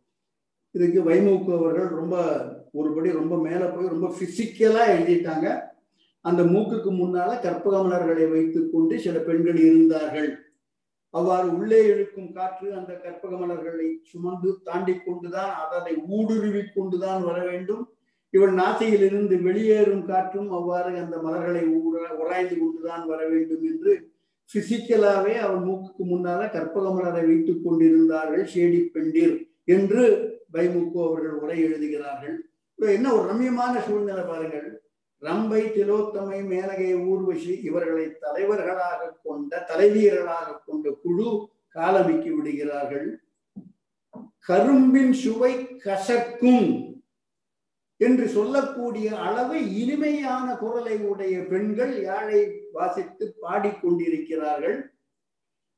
இதுக்கு வைமுக்கு அவர்கள் ரொம்ப ஒருபடி ரொம்ப மேலே போய் ரொம்ப பிசிக்கலாக எழுதிட்டாங்க. அந்த மூக்குக்கு முன்னால கற்பக மலர்களை வைத்துக்கொண்டு சில பெண்கள் இருந்தார்கள். அவ்வாறு உள்ளே இழுக்கும் காற்று அந்த கற்பக மலர்களை சுமந்து தாண்டி கொண்டுதான் அதனை ஊடுருவி கொண்டுதான் வர வேண்டும். இவள் நாசியிலிருந்து வெளியேறும் காற்றும் அவ்வாறு அந்த மலர்களை உராய்ந்து கொண்டுதான் வர வேண்டும் என்று பிசிக்கலாவே அவள் மூக்குக்கு முன்னால கற்பக மலரை வைத்துக் கொண்டிருந்தார்கள் ஷேடி பெண்டீர் என்று பைமுக்கு அவர்கள் உரை எழுதுகிறார்கள். என்ன ஒரு ரம்யமான சூழ்நிலை பாருங்கள். ரம்பை திலோத்தமை மேலகை ஊர்வசி இவர்களை தலைவர்களாக கொண்ட தலைவீரர்களாக கொண்ட குழு காலமிக்கி விடுகிறார்கள். கரும்பின் சுவை கசக்கும் என்று சொல்லக்கூடிய அளவு இனிமையான குரலை உடைய பெண்கள் யாழை வாசித்து பாடிக்கொண்டிருக்கிறார்கள்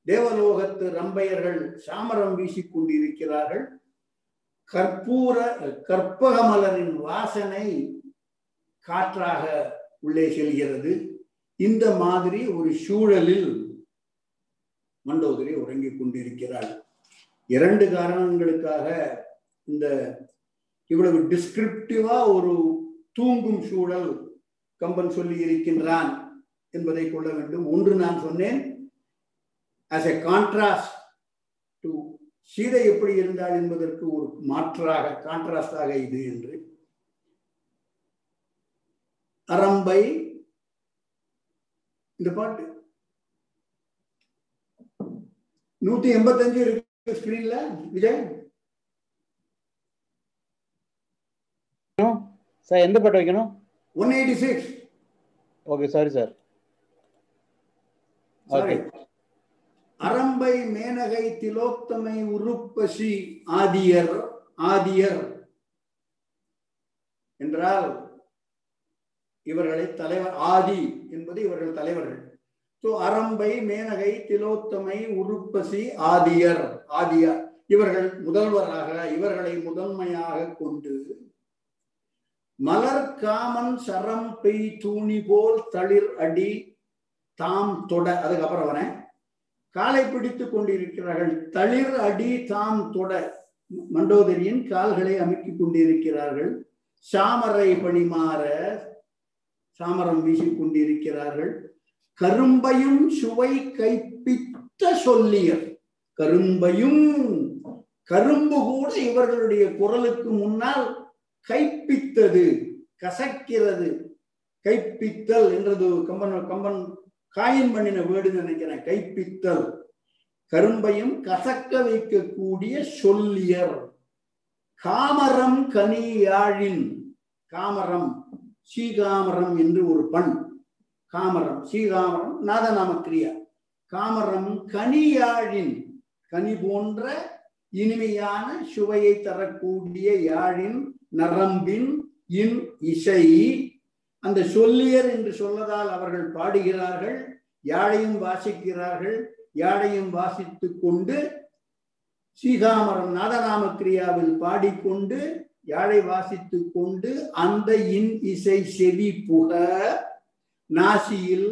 தேவலோகத்து ரம்பையர்கள் சாமரம் வீசிக் கொண்டிருக்கிறார்கள். கற்பூர கற்பகமலரின் வாசனை காற்றாக உள்ளே செல்கிறது. இந்த மாதிரி ஒரு சூழலில் மண்டோதரி உறங்கிக் கொண்டிருக்கிறாள். இரண்டு காரணங்களுக்காக இந்த இவ்வளவு டிஸ்கிரிப்டிவா ஒரு தூங்கும் சூழல் கம்பன் சொல்லி இருக்கின்றான் என்பதை கொள்ள வேண்டும். ஒன்று நான் சொன்னேன் as a contrast to Sita எப்படி இருந்தால் என்பதற்கு ஒரு மாற்றாக கான்ட்ராஸ்டாக இது என்று. அரம்பை இந்த பாட்டு. நூத்தி எண்பத்தஞ்சு இருக்கு ஸ்கிரீன்ல விஜய். சார் எந்த பாட்டு வைக்கணும்? One eighty six okay sorry sir sorry Arambai Menakai Thilothamai Uruppasi ஆதியர் ஆதியர். என்றால் இவர்களை தலைவர் ஆதி என்பது இவர்கள் தலைவர்கள். ஸோ அரம்பை மேனகை திலோத்தமை உருப்பசி ஆதியர் ஆதியார் இவர்கள் முதல்வராக இவர்களை முதன்மையாக கொண்டு மலர் காமன் சரம் பெய் தூணி போல் தளிர் அடி தாம் தொட அதுக்கப்புறம் வரேன். காலை பிடித்து கொண்டிருக்கிறார்கள். தளிர் அடி தாம் தொட. மண்டோதரியின் கால்களை அமைக்கிக் கொண்டிருக்கிறார்கள். சாமரை பணிமாற சாமரம் வீசிக்கொண்டிருக்கிறார்கள். கரும்பையும் சுவை கைப்பித்த சொல்லியர். கரும்பையும் கரும்பு கூட இவர்களுடைய குரலுக்கு முன்னால் கைப்பித்தது கசக்கிறது. கைப்பித்தல் என்றது கம்பன் கம்பன் காயின் பண்ணின வேடு நினைக்கிறேன். கைப்பித்தல். கரும்பையும் கசக்க வைக்கக்கூடிய சொல்லியர். காமரம் கனியாழின் காமரம். ஸ்ரீகாமரம் என்று ஒரு பண். காமரம் ஸ்ரீகாமரம் நாதநாம கிரியா காமரம் கனியாழின் கனி போன்ற இனிமையான சுவையை தரக்கூடிய யாழின் நரம்பின் இன் இசை. அந்த சொல்லியர் என்று சொல்லதால் அவர்கள் பாடுகிறார்கள் யாழையும் வாசிக்கிறார்கள் யாழையும் வாசித்துக் கொண்டு ஸ்ரீகாமரம் நாதநாம கிரியாவில் பாடிக்கொண்டு யாழை வாசித்துக் கொண்டு அந்த இன் இசை செவி புக நாசியில்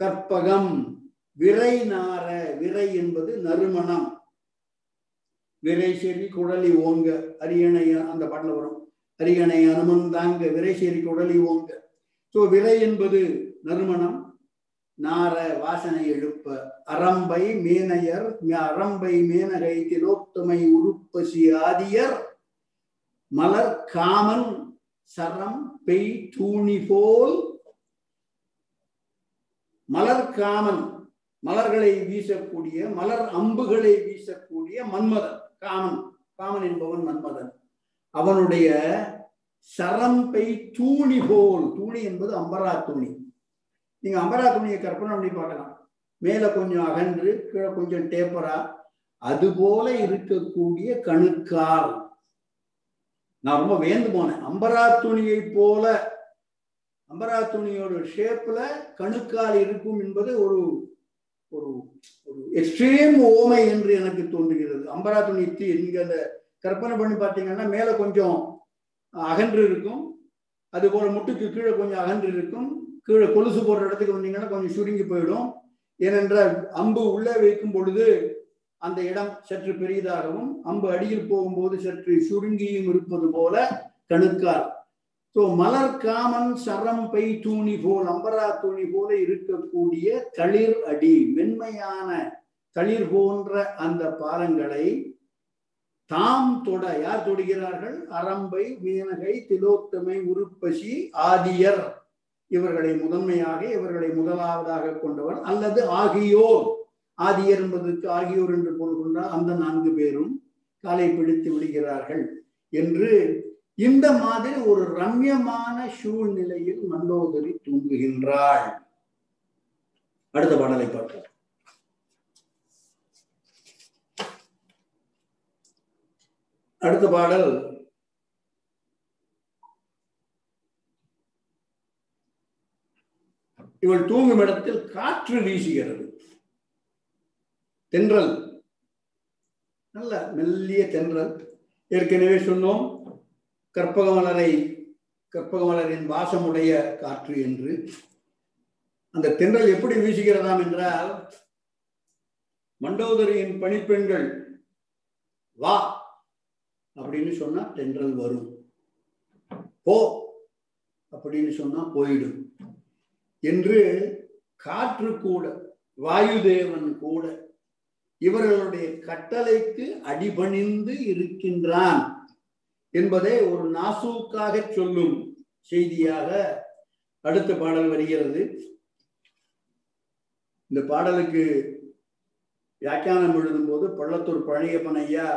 கற்பகம். விரை நார விரை என்பது நறுமணம். விரை செறி குடலி ஓங்க. அரியணை அந்த பாட்டில் வரும். அரியணை அனுமந்தாங்க விரை செறி குடலி ஓங்க. ஸோ விரை என்பது நறுமணம். நார வாசனை எழுப்ப. அரம்பை மேனையர் அரம்பை மேனகை திலோத்தமை உருப்பசி ஆதியர். மலர் காமன் சரம் பெய் தூணி போல் மலர் காமன் மலர்களை வீசக்கூடிய மலர் அம்புகளை வீசக்கூடிய மன்மதன் காமன். காமன் என்பவன் மன்மதன். அவனுடைய சரம்பை தூணி போல் தூணி என்பது அம்பரா துணி. நீங்க அம்பரா துணியை கற்பனை பண்ணி பார்க்கலாம். மேல கொஞ்சம் அகன்று கீழே கொஞ்சம் டேப்பரா அது போல இருக்கக்கூடிய கணுக்கால். நான் ரொம்ப வேந்து போனேன். அம்பரா துணியை போல அம்பரா துணியோட ஷேப்ல கணுக்கால் இருக்கும் என்பது ஒரு ஒரு ஒரு எக்ஸ்ட்ரீம் ஓமை என்று எனக்கு தோன்றுகிறது. அம்பரா துணி நீங்க அந்த கற்பனை பண்ணி பார்த்தீங்கன்னா மேல கொஞ்சம் அகன்று இருக்கும். அது போல முட்டுக்கு கீழே கொஞ்சம் அகன்று இருக்கும். கீழே கொலுசு போடுற இடத்துக்கு வந்தீங்கன்னா கொஞ்சம் சுருங்கி போயிடும். ஏனென்றால் அம்பு உள்ளே வைக்கும் பொழுது அந்த இடம் சற்று பெரியதாகவும் அம்பு அடியில் போகும்போது சற்று சுருங்கியும் இருப்பது போல கணுக்கால். ஸோ மலர் காமன் சரம் பை தூணி போல் அம்பரா தூணி போல இருக்கக்கூடிய தளிர் அடி மென்மையான தளிர் போன்ற அந்த பாலங்களை தாம் தொட யார் தொடுகிறார்கள்? அரம்பை மீனகை திலோத்தமை உருப்பசி ஆதியர். இவர்களை முதன்மையாக இவர்களை முதலாவதாக கொண்டவர் அல்லது ஆகியோர். ஆதியர் என்பதற்கு ஆகியோர் என்று பொருள் கொண்டால் அந்த நான்கு பேரும் காலை பிடித்து விடுகிறார்கள் என்று இந்த மாதிரி ஒரு ரம்யமான சூழ்நிலையில் மண்டோதரி தூங்குகின்றாள். அடுத்த பாடலை பார்க்கலாம் அடுத்த பாடல். இவள் தூங்கும் இடத்தில் காற்று வீசுகிறது. தென்றல். நல்ல மெல்லிய தென்றல். ஏற்கனவே சொன்னோம் கற்பகமலரை கற்பகமலரின் வாசமுடைய காற்று என்று. அந்த தென்றல் எப்படி வீசுகிறதாம் என்றால் மண்டோதரியின் பணிப்பெண்கள் வா அப்படின்னு சொன்னா தென்றல் வரும். போ அப்படின்னு சொன்னா போயிடும். என்று காற்று கூட வாயுதேவன் கூட இவர்களுடைய கட்டளைக்கு அடிபணிந்து இருக்கின்றான் என்பதை ஒரு நாசூக்காக சொல்லும் செய்தியாக அடுத்த பாடல் வருகிறது. இந்த பாடலுக்கு வியாக்கியானம் எழுதும்போது பள்ளத்தூர் பழையப்பன் ஐயா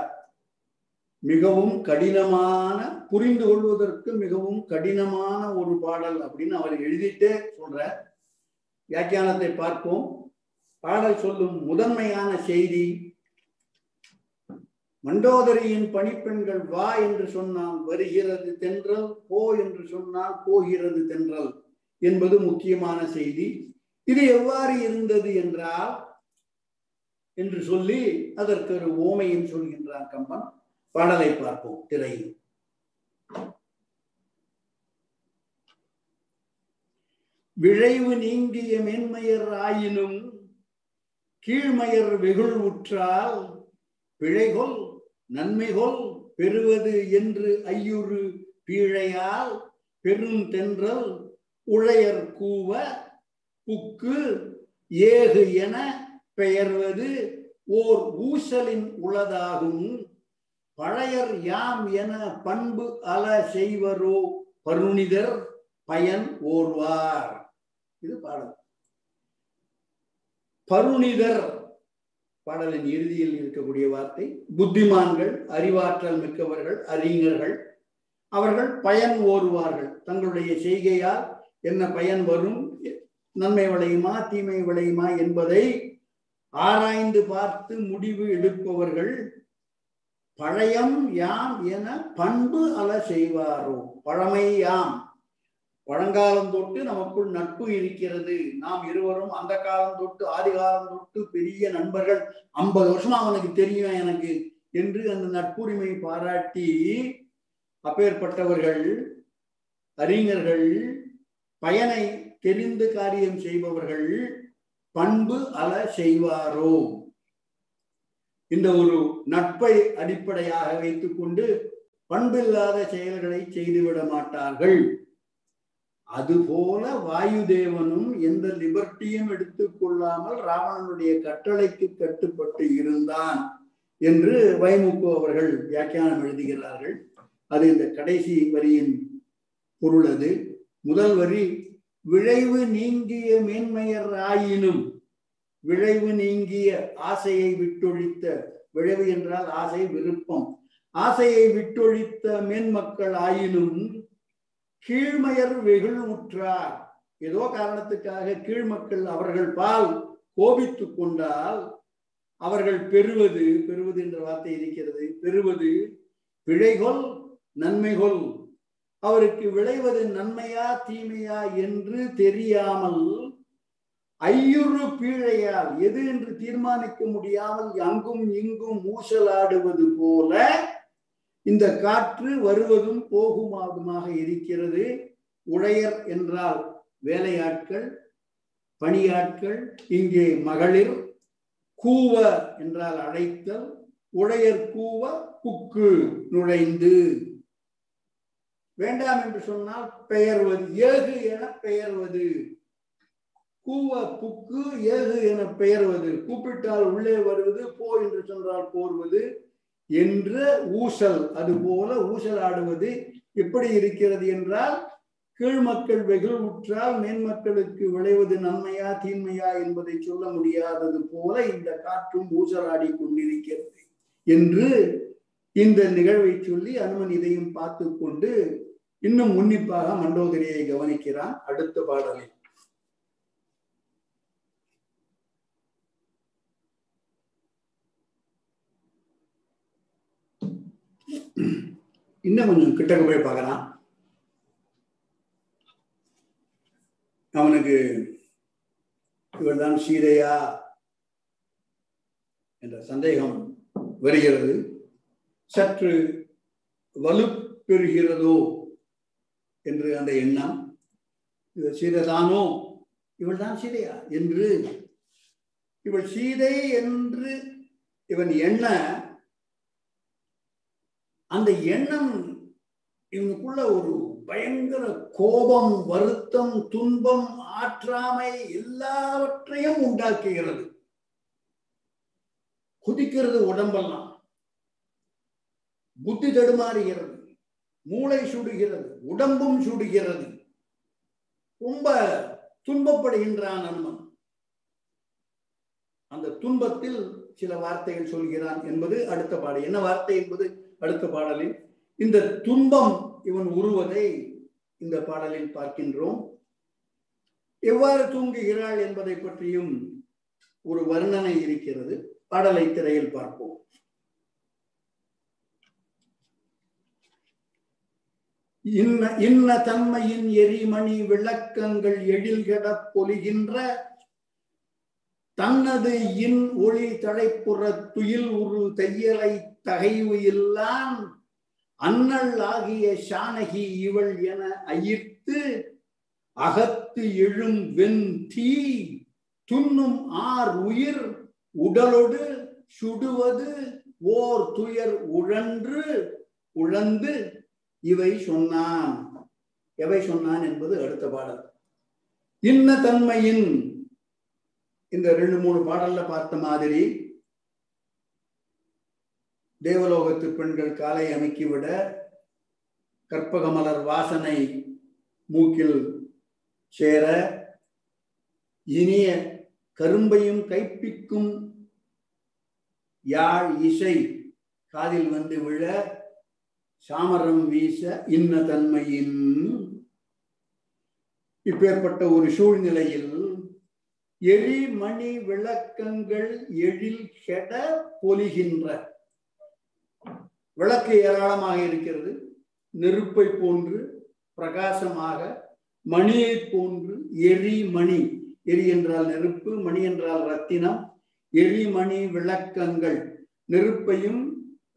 மிகவும் கடினமான புரிந்து கொள்வதற்கு மிகவும் கடினமான ஒரு பாடல் அப்படின்னு அவர் எழுதிட்டே சொல்ற வியாக்கியானத்தை பார்ப்போம். பாடல் சொல்லும் முதன்மையான செய்தி மண்டோதரியின் பணிப்பெண்கள் வா என்று சொன்னால் வருகிறது தென்றல் போ என்று சொன்னால் போகிறது தென்றல் என்பது முக்கியமான செய்தி. இது எவ்வாறு இருந்தது என்றால் என்று சொல்லி அதற்கு ஒரு ஓமையும் சொல்கின்றார் கம்பன். பாடலை பார்ப்போம். திரையில் விழைவு நீங்கிய மென்மையர் ஆயினும் கீழ்மையர் வெகுள் உற்றால் பிழைகொல் நன்மைகொல் பெறுவது என்று ஐயுறு பீழையால் பெரும் தென்றல் உழையர் கூவ புக்கு ஏகு என பெயர்வது ஓர் ஊசலின் உளதாகும். பழையர் யாம் என பண்பு அல செய்வரோ பருணிதர் பயன் ஓர்வார். இது பாடல். பருணிதர் பாடலின் இறுதியில் இருக்கக்கூடிய வார்த்தை புத்திமான்கள் அறிவாற்றல் மிக்கவர்கள் அறிஞர்கள் அவர்கள் பயன் ஓருவார்கள். தங்களுடைய செய்கையால் என்ன பயன் வரும்? நன்மை விளையுமா தீமை விளையுமா என்பதை ஆராய்ந்து பார்த்து முடிவு எடுப்பவர்கள் பழையம் யாம் என பண்பு அல செய்வாரோ. பழமை யாம் பழங்காலம் தொட்டு நமக்குள் நட்பு இருக்கிறது. நாம் இருவரும் அந்த காலம் தொட்டு ஆதி காலம் தொட்டு பெரிய நண்பர்கள். ஐம்பது வருஷமா அவனுக்கு தெரியும் எனக்கு என்று அந்த நட்புரிமை பாராட்டி அப்பேற்பட்டவர்கள் அறிஞர்கள் பயனை தெரிந்து காரியம் செய்பவர்கள் பண்பு அல செய்வாரோ? இந்த ஒரு நட்பை அடிப்படையாக வைத்துக்கொண்டு பண்பில்லாத செயல்களை செய்துவிட மாட்டார்கள். அதுபோல வாயுதேவனும் எந்த லிபர்ட்டியும் எடுத்துக்கொள்ளாமல் ராவணனுடைய கட்டளைக்கு கட்டுப்பட்டு இருந்தான் என்று வைமுக்கு அவர்கள் வியாக்கியானம் எழுதுகிறார்கள். அது இந்த கடைசி வரியின் பொருள் அது. முதல் வரி விளைவு நீங்கிய மேன்மையர் ஆயினும் விளைவு நீங்கிய ஆசையை விட்டொழித்த விளைவு என்றால் ஆசை விருப்பம். ஆசையை விட்டொழித்த மேன்மக்கள் ஆயினும் கீழ்மையர் வெகுள் உற்றார் ஏதோ காரணத்துக்காக கீழ்மக்கள் அவர்கள் பால் கோபித்து கொண்டால் அவர்கள் பெறுவது பெறுவது என்ற வார்த்தை இருக்கிறது. பெறுவது பிழைகொள் நன்மைகொள். அவருக்கு விளைவது நன்மையா தீமையா என்று தெரியாமல் ஐயுறு பீழையால் எது என்று தீர்மானிக்க முடியாமல் அங்கும் இங்கும் ஊசலாடுவது போல இந்த காற்று வருவதும் போகுமாதுமாக இருக்கிறது. உடையர் என்றால் வேலையாட்கள் பணியாட்கள் இங்கே மகளிர் கூவ என்றால் அழைத்தல் உடையர் கூவ குக்கு நுழைந்து. வேண்டாம் என்று சொன்னால் பெயர்வது ஏகு என பெயர்வது. கூவ குக்கு ஏகு என பெயர்வது. கூப்பிட்டால் உள்ளே வருவது போ என்று சொன்னால் போர்வது. என்ற ஊசல் அது போல ஊசலாடுவது எப்படி இருக்கிறது என்றால் கீழ்மக்கள் வெகுள் உற்றால் மேன்மக்களுக்கு விளைவது நன்மையா தீன்மையா என்பதை சொல்ல முடியாதது போல இந்த காற்றும் ஊசலாடி கொண்டிருக்கிறது என்று இந்த நிகழ்வை சொல்லி அனுமன் இதையும் பார்த்து கொண்டு இன்னும் உன்னிப்பாக மண்டோதரியை கவனிக்கிறான் அடுத்த பாடலில். இன்னும் கொஞ்சம் கிட்டக்க போய் பார்க்கலாம். அவனுக்கு இவர்தான் சீதையா என்ற சந்தேகம் வருகிறது. சற்று வலுப்பெறுகிறதோ என்று அந்த எண்ணம். இவள் சீதைதானோ? இவள் தான் சீதையா என்று இவள் சீதை என்று இவன் எண்ண அந்த எண்ணம் இவனுக்குள்ள ஒரு பயங்கர கோபம் வருத்தம் துன்பம் ஆற்றாமை எல்லாவற்றையும் உண்டாக்குகிறது. குதிக்கிறது உடம்பெல்லாம். புத்தி தடுமாறுகிறது. மூளை சுடுகிறது. உடம்பும் சுடுகிறது. ரொம்ப துன்பப்படுகின்றான் அனுமன் அந்த துன்பத்தில் சில வார்த்தைகள் சொல்கிறான் என்பது அடுத்த பாடு என்ன வார்த்தை என்பது? அடுத்த பாடலில் இந்த துன்பம் இவன் உருவதை இந்த பாடலில் பார்க்கின்றோம். எவ்வாறு தூங்குகிறாள் என்பதை பற்றியும் ஒரு வர்ணனை இருக்கிறது. பாடலை திரையில் பார்ப்போம். இன்ன இன்ன தன்மையின் எரிமணி விளக்கங்கள் எழில்கட பொலிகின்ற தன்னது இன் ஒளி தலைப்புற துயில் உரு தையலை தகைவு இல்லாம் அன்னல் ஆகிய சானகி இவள் என அயிர்த்து அகத்து எழும் வெண் தீ துண்ணும் ஆர் உயிர் உடலொடு சுடுவது ஓர் துயர் உழன்று உழந்து இவை சொன்னான். எவை சொன்னான் என்பது அடுத்த பாடல். இன்ன தன்மையின் இந்த ரெண்டு மூணு பாடல்ல பார்த்த மாதிரி தேவலோகத்து பெண்கள் காலை அமைக்கிவிட கற்பகமலர் வாசனை மூக்கில் சேர இனிய கரும்பையும் கைப்பிக்கும் யாழ் இசை காதில் வந்து விழ சாமரம் வீச இன்ன தன்மையின். இப்பேற்பட்ட ஒரு சூழ்நிலையில் எரிமணி விளக்கங்கள் எழில் கெட பொலிகின்ற விளக்கு ஏராளமாக இருக்கிறது. நெருப்பை போன்று பிரகாசமாக மணியை போன்று எரி மணி எரி என்றால் நெருப்பு மணி என்றால் ரத்தினம். எரிமணி விளக்கங்கள். நெருப்பையும்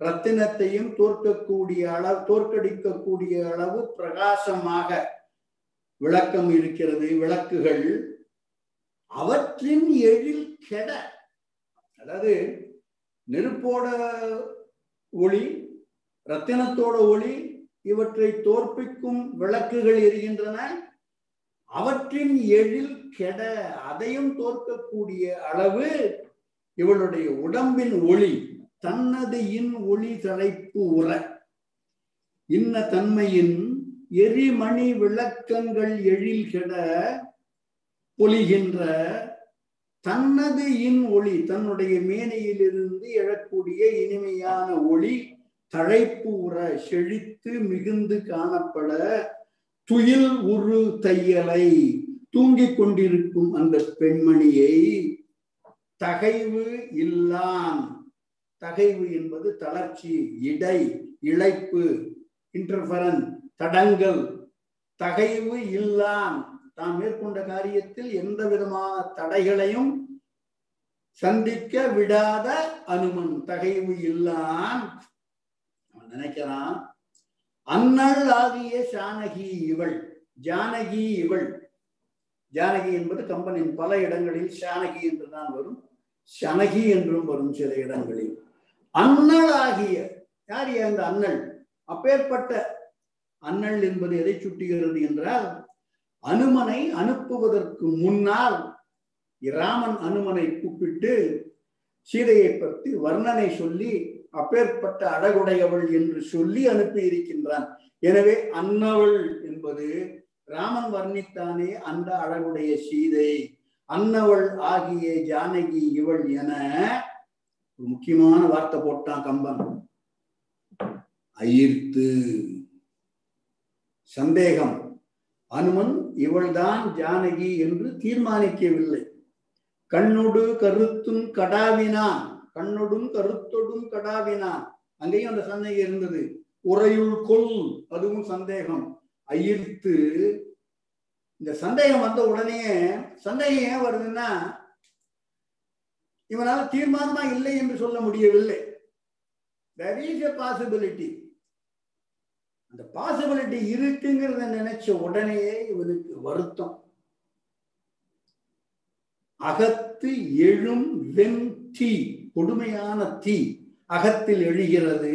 ரத்தினத்தையும் தோற்கக்கூடிய அளவு தோற்கடிக்கக்கூடிய அளவு பிரகாசமாக விளக்கம் இருக்கிறது. விளக்குகள் அவற்றின் எழில் கெட. அதாவது நெருப்போட ஒளி ரத்தினத்தோட ஒளி இவற்றை தோற்பிக்கும் விளக்குகள் எரிகின்றன. அவற்றின் எழில் கெட அதையும் தோற்கக்கூடிய அளவு இவளுடைய உடம்பின் ஒளி தன்னது இன் ஒளி தலைப்பு உற. இன்ன தன்மையின் எரிமணி விளக்கங்கள் எழில் கெட பொலிகின்ற தன்னது இன் ஒளி தன்னுடைய மேனையிலிருந்து எழக்கூடிய இனிமையான ஒளி தழைப்பு உற செழித்து மிகுந்து காணப்பட துயில் உரு தையலை தூங்கிக் கொண்டிருக்கும் அந்த பெண்மணியை தகைவு இல்லான். தகைவு என்பது தளர்ச்சி இடை இழைப்பு இன்டர்ஃபரன் தடங்கல். தகைவு இல்லான். தான் மேற்கொண்ட காரியத்தில் எந்த விதமான தடைகளையும் சந்திக்க விடாத அனுமன். தகைவு இல்லான். நினைக்கிறான் அன்னள் ஆகிய ஜானகி இவள் ஜானகி இவள். ஜானகி என்பது கம்பனின் பல இடங்களில் ஷானகி என்றுதான் வரும் ஷனகி என்றும் வரும் சில இடங்களில். அன்னள் ஆகிய யார் அந்த அன்னள் அப்பேற்பட்ட அன்னள் என்பது எதை சுட்டுகிறது என்றால் அனுமனை அனுப்புவதற்கு முன்னால் ராமன் அனுமனை கூப்பிட்டு சீதையை பற்றி வர்ணனை சொல்லி அப்பேற்பட்ட அழகுடையவள் என்று சொல்லி அனுப்பி இருக்கின்றான். எனவே அன்னவள் என்பது ராமன் வர்ணித்தானே அந்த அழகுடைய சீதை. அன்னவள் ஆகிய ஜானகி இவள் என முக்கியமான வார்த்தை போட்டான் கம்பன். அயிர்த்து சந்தேகம். அனுமன் இவள்தான் ஜானகி என்று தீர்மானிக்கவில்லை. கண்ணுடு கருத்தும் கடாவினான். கண்ணொடும் கருத்தொடும் கடாவினான் அங்கேயும் அந்த சந்தேகம் இருந்தது. உரையுள் கொள் அதுவும் சந்தேகம். அயிர்த்து. இந்த சந்தேகம் வந்த உடனே சந்தேகம் ஏன் வருதுன்னா இவனால் தீர்மானமா இல்லை என்று சொல்ல முடியவில்லை. தெர் இஸ் எ பாசிபிலிட்டி அந்த பாசிபிலிட்டி இருக்குங்கிறத நினைச்ச உடனேயே இவனுக்கு வருத்தம். அகத்து எழும் வெண் தீ கொடுமையான தீ அகத்தில் எழுகிறது.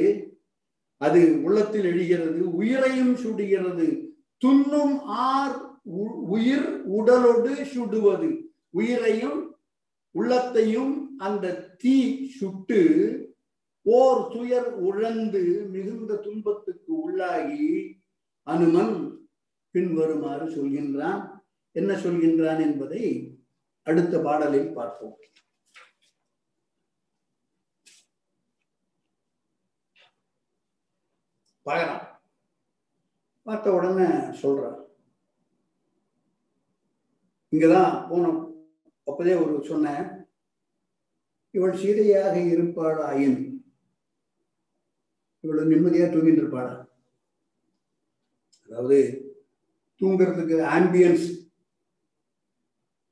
அது உள்ளத்தில் எழுகிறது உயிரையும் சுடுகிறது. துண்ணும் ஆர் உயிர் உடலோடு சுடுவது. உயிரையும் உள்ளத்தையும் அந்த தீ சுட்டு ஓர் துயர் உழந்து மிகுந்த துன்பத்துக்கு உள்ளாகி அனுமன் பின்வருமாறு சொல்கின்றான். என்ன சொல்கின்றான் என்பதை அடுத்த பாடலில் பார்ப்போம். பார்க்கலாம் பார்த்த உடனே சொல்றான் இங்கதான் போன அப்போதே ஒரு சொன்னேன். இவள் சீதையாக இருப்பாளாயின்? இவ்வளவு நிம்மதியா தூங்கிட்டு இருப்பாளா அதாவது தூங்குறதுக்கு ஆம்பியன்ஸ்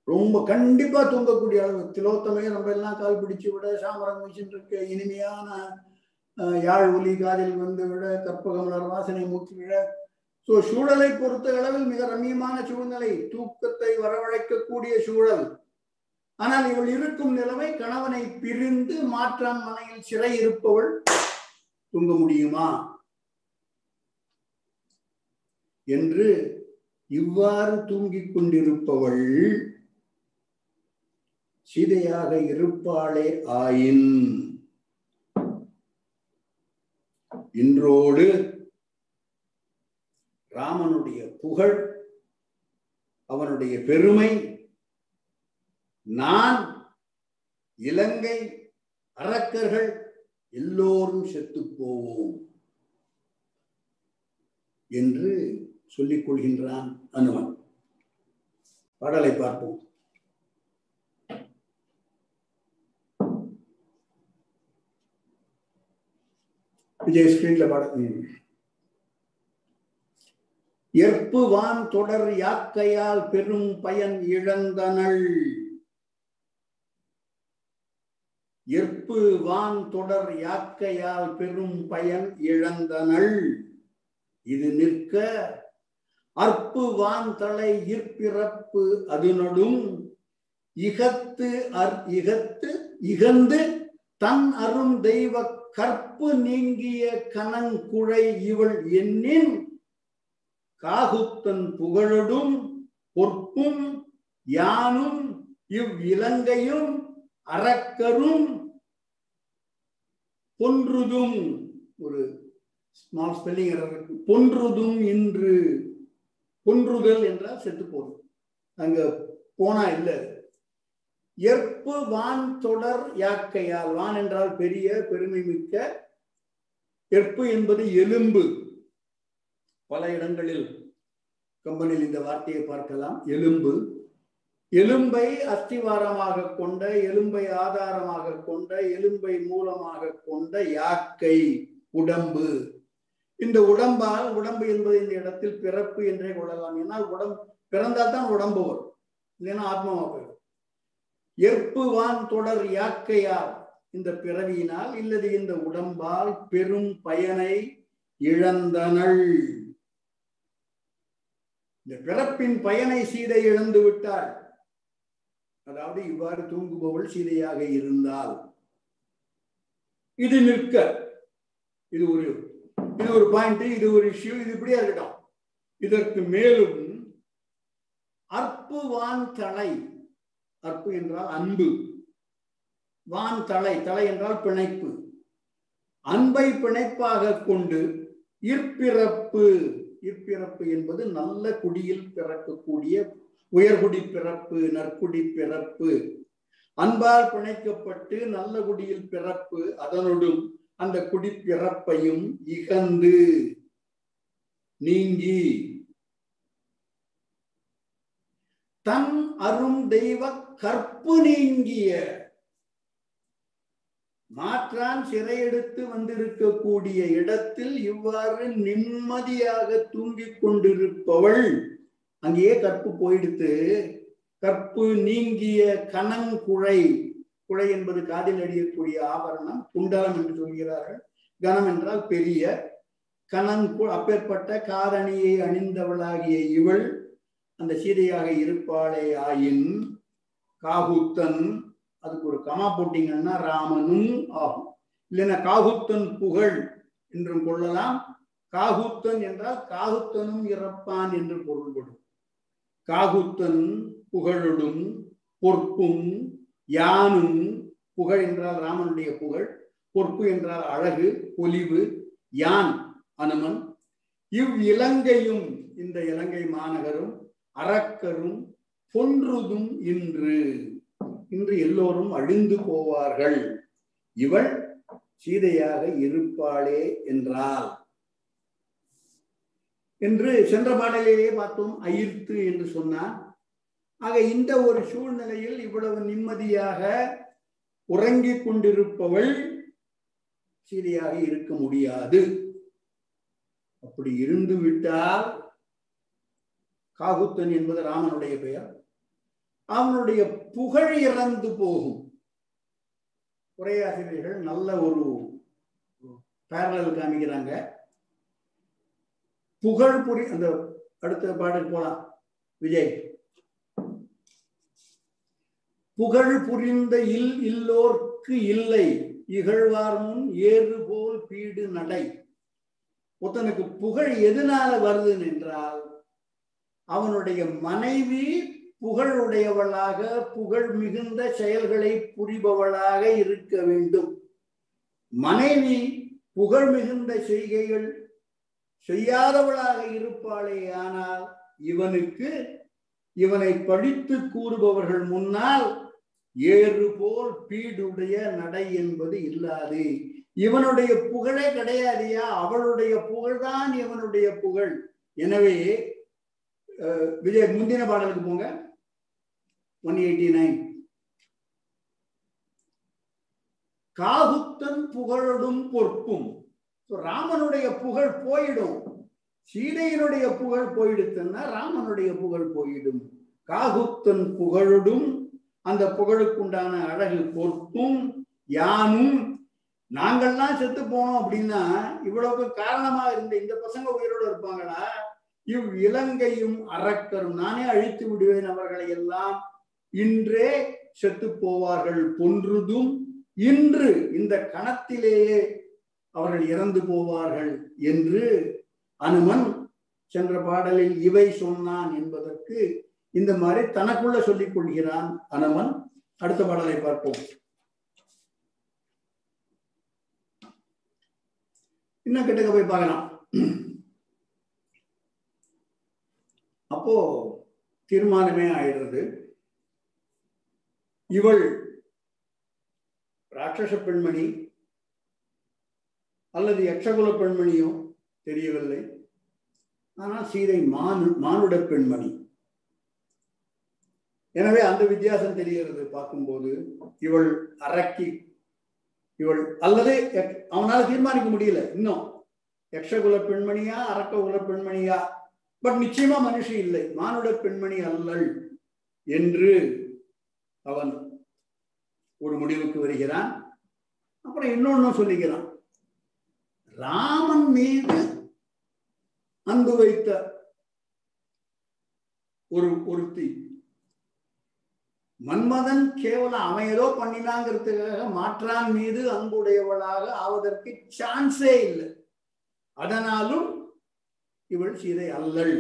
ரொம்ப கண்டிப்பா தூங்கக்கூடிய அளவு. திலோத்தமே நம்ம எல்லாம் கால் பிடிச்சு விட சாமரம் வச்சுட்டு இருக்க இனிமையான யாழ் ஒலி காதில் வந்து விட கற்பகமலர் வாசனை மூச்சு விட ஸோ சூழலை பொறுத்த அளவில் மிக ரம்மியமான சூழ்நிலை தூக்கத்தை வரவழைக்கக்கூடிய சூழல். ஆனால் இவள் இருக்கும் நிலைமை கணவனை பிரிந்து மாற்றான் மனையில் சிறை இருப்பவள் தூங்க முடியுமா? என்று இவ்வாறு தூங்கிக் கொண்டிருப்பவள் சீதையாக இருப்பாளே ஆயின். இன்றோடு ராமனுடைய புகழ் அவனுடைய பெருமை நான் இலங்கை அரக்கர்கள் எல்லோரும் செத்து போவோம் என்று சொல்லிக் கொள்கின்றான் அனுமன். பாடலை பார்ப்போம். விஜய் ஸ்கிரீன்ல பாடு எற்பு வான் தொடர் யாக்கையால் பெரும் பயன் இழந்தனள். எற்பு வான் தொடர் யாக்கையால் பெரும் பயன் இழந்தனள். இது நிற்க அற்பு வான் தலை இற்பிறப்பு அது நடும். இகத்து அர் இகத்து இகந்து தன் அரும் தெய்வ கற்பு நீங்கிய கனங்குழை இவள் எண்ணின் காகுத்தன் புகழடும் பொற்பும் யானும் இவ் இலங்கையும் அரக்கரும் பொன்றுதும் ஒரு ஸ்மால் ஸ்பெல்லிங் இருக்கு. பொன்றுதும் இன்று பொன்றுதல் என்றால் செத்து போதும் அங்க போனா இல்லை எற்பு வான் தொடர் யாக்கையால். வான் என்றால் பெரிய பெருமை மிக்க. எற்பு என்பது எலும்பு. பல இடங்களில் கம்பெனியில் இந்த வார்த்தையை பார்க்கலாம். எலும்பு. எலும்பை அஸ்திவாரமாக கொண்ட எலும்பை ஆதாரமாக கொண்ட எலும்பை மூலமாக கொண்ட யாக்கை உடம்பு. இந்த உடம்பால் உடம்பு என்பது இந்த இடத்தில் பிறப்பு என்றே கொள்ளலாம். ஏன்னா உடம்பு பிறந்தால் தான் உடம்பு வரும். இல்லைன்னா ஆத்மாவா போயிடும். எற்புவான் தொடர் யாக்கையால்? இந்த பிறவியினால் இல்லது இந்த உடம்பால் பெரும் பயனை இழந்தனள். இந்த பிறப்பின் பயனை சீதை இழந்து விட்டாள். அதாவது இவ்வாறு தூங்குபவள் சீதையாக இருந்தால் இது நிற்க இது ஒரு இது ஒரு பாயிண்ட் இது ஒரு இஷ்யூ இது இப்படியா இருக்கட்டும். இதற்கு மேலும் அற்புவான் தலை அற்பு என்றால் அன்பு. வான் தலை தலை என்றால் பிணைப்பு. அன்பை பிணைப்பாக கொண்டு இற்பிறப்பு இற்பிறப்பு என்பது நல்ல குடியில் பிறக்கக்கூடிய உயர்குடி பிறப்பு நற்குடி பிறப்பு. அன்பால் பிணைக்கப்பட்டு நல்ல குடியில் பிறப்பு அதனுடன் அந்த குடி பிறப்பையும் இகந்து நீங்கி. தன் அரும் தெய்வ கற்பு நீங்கிய மாற்றான் சிறையெடுத்து வந்திருக்கக்கூடிய இடத்தில் இவ்வாறு நிம்மதியாக தூங்கிக் கொண்டிருப்பவள். அங்கேயே கற்பு போயிடுத்து கற்பு நீங்கிய கனங்குழை குழை என்பது காதில் அடியக்கூடிய ஆபரணம் குண்டலம் என்று சொல்கிறார்கள். கனம் என்றால் பெரிய. கனங்கு அப்பேற்பட்ட காரணியை அணிந்தவளாகிய இவள் அந்த சீதையாக இருப்பாளே ஆயின் காகுத்தன் அதுக்கு ஒரு கமா போட்டீங்கன்னா ராமனும் ஆகும். இல்லைன்னா காகுத்தன் புகழ் என்றும் கொள்ளலாம். காகுத்தன் என்றால் காகுத்தனும் இறப்பான் என்று பொருள்படும். காகுத்தன் புகழொடும் பொற்பும் யானும் புகழ் என்றால் ராமனுடைய புகழ் பொற்பு என்றால் அழகு பொலிவு யான் அனுமன். இவ் இலங்கையும் இந்த இலங்கை மாநகரும் அரக்கரும் பொன்றுதும் இன்று. இன்று எல்லோரும் அழிந்து போவார்கள். இவள் சீதையாக இருப்பாளே என்றால் என்று சென்ற பாடலிலேயே பார்த்தோம் அயிர்த்து என்று சொன்னார். ஆக இந்த ஒரு சூழ்நிலையில் இவ்வளவு நிம்மதியாக உறங்கிக் கொண்டிருப்பவள் சீதையாக இருக்க முடியாது. அப்படி இருந்து விட்டால் காகுத்தன் என்பது ராமனுடைய பெயர். அவனுடைய புகழ் இறந்து போகும். உரையாசிரியர்கள் நல்ல ஒரு பேரல் காமிக்கிறாங்க. புகழ் புரி அந்த அடுத்த பாடல் போலாம். விஜய். புகழ் புரிந்த இல் இல்லோர்க்கு இல்லை. இகழ்வார் முன் ஏறு போல் பீடு நடை. ஒருத்தனுக்கு புகழ் எதனால வருது என்றால் அவனுடைய மனைவி புகழுடையவளாக புகழ் மிகுந்த செயல்களை புரிபவளாக இருக்க வேண்டும். மனைவி புகழ் மிகுந்த செய்கைகள் செய்யாதவளாக இருப்பாளே ஆனால் இவனுக்கு இவனை படித்து கூறுபவர்கள் முன்னால் ஏறு போல் பீடுடைய நடை என்பது இல்லாது. இவனுடைய புகழே கிடையாதியா? அவளுடைய புகழ்தான் இவனுடைய புகழ். எனவே விஜய் முந்தின பாடலுக்கு போங்க. ஒன் எயிட்டி நைன் காகுத்தன் புகழடும் பொற்பும் ராமனுடைய புகழ் போயிடும். சீதையினுடைய புகழ் போயிடுத்துன்னா ராமனுடைய புகழ் போயிடும். காகுத்தன் புகழடும். அந்த புகழுக்குண்டான அழகு பொற்பும் யானும் நாங்கள்லாம் செத்து போனோம் அப்படின்னா இவ்வளவுக்கு காரணமா இருந்த இந்த பசங்க உயிரோட இருப்பாங்களா? இவ் இலங்கையும் அரக்கரும் நானே அழித்து விடுவேன் அவர்களை எல்லாம். இன்றே செத்து போவார்கள் பொன்றுதும். இன்று இந்த கணத்திலேயே அவர்கள் இறந்து போவார்கள் என்று அனுமன் சென்ற பாடலில் இவை சொன்னான் என்பதற்கு இந்த மாதிரி தனக்குள்ள சொல்லிக் கொள்கிறான் அனுமன். அடுத்த பாடலை பார்ப்போம். இன்னும் கிட்டக்க போய் பார்க்கலாம். அப்போ தீர்மானமே ஆயிடுறது. இவள் ராட்சச பெண்மணி அல்லது யக்ஷகுல பெண்மணியோ தெரியவில்லை. ஆனால் சீதை மானு மானுட பெண்மணி. எனவே அந்த வித்தியாசம் தெரிகிறது. பார்க்கும்போது இவள் அரக்கி இவள் அல்லது அவனால தீர்மானிக்க முடியல. இன்னும் யக்ஷகுல பெண்மணியா அரக்க குல பெண்மணியா பட் நிச்சயமா மனுஷி இல்லை. மானுட பெண்மணி அல்லள் என்று அவன் ஒரு முடிவுக்கு வருகிறான். அப்புறம் இன்னொன்னு சொல்லிக்கிறான் ராமன் மீது அன்பு வைத்த ஒரு ஒருத்தி மன்மதன் கேவலம் அவன் ஏதோ பண்ணினாங்கிறதுக்காக மாற்றான் மீது அன்புடையவளாக ஆவதற்கு சான்ஸே இல்லை. அதனாலும் இவள் சீதை அல்லள்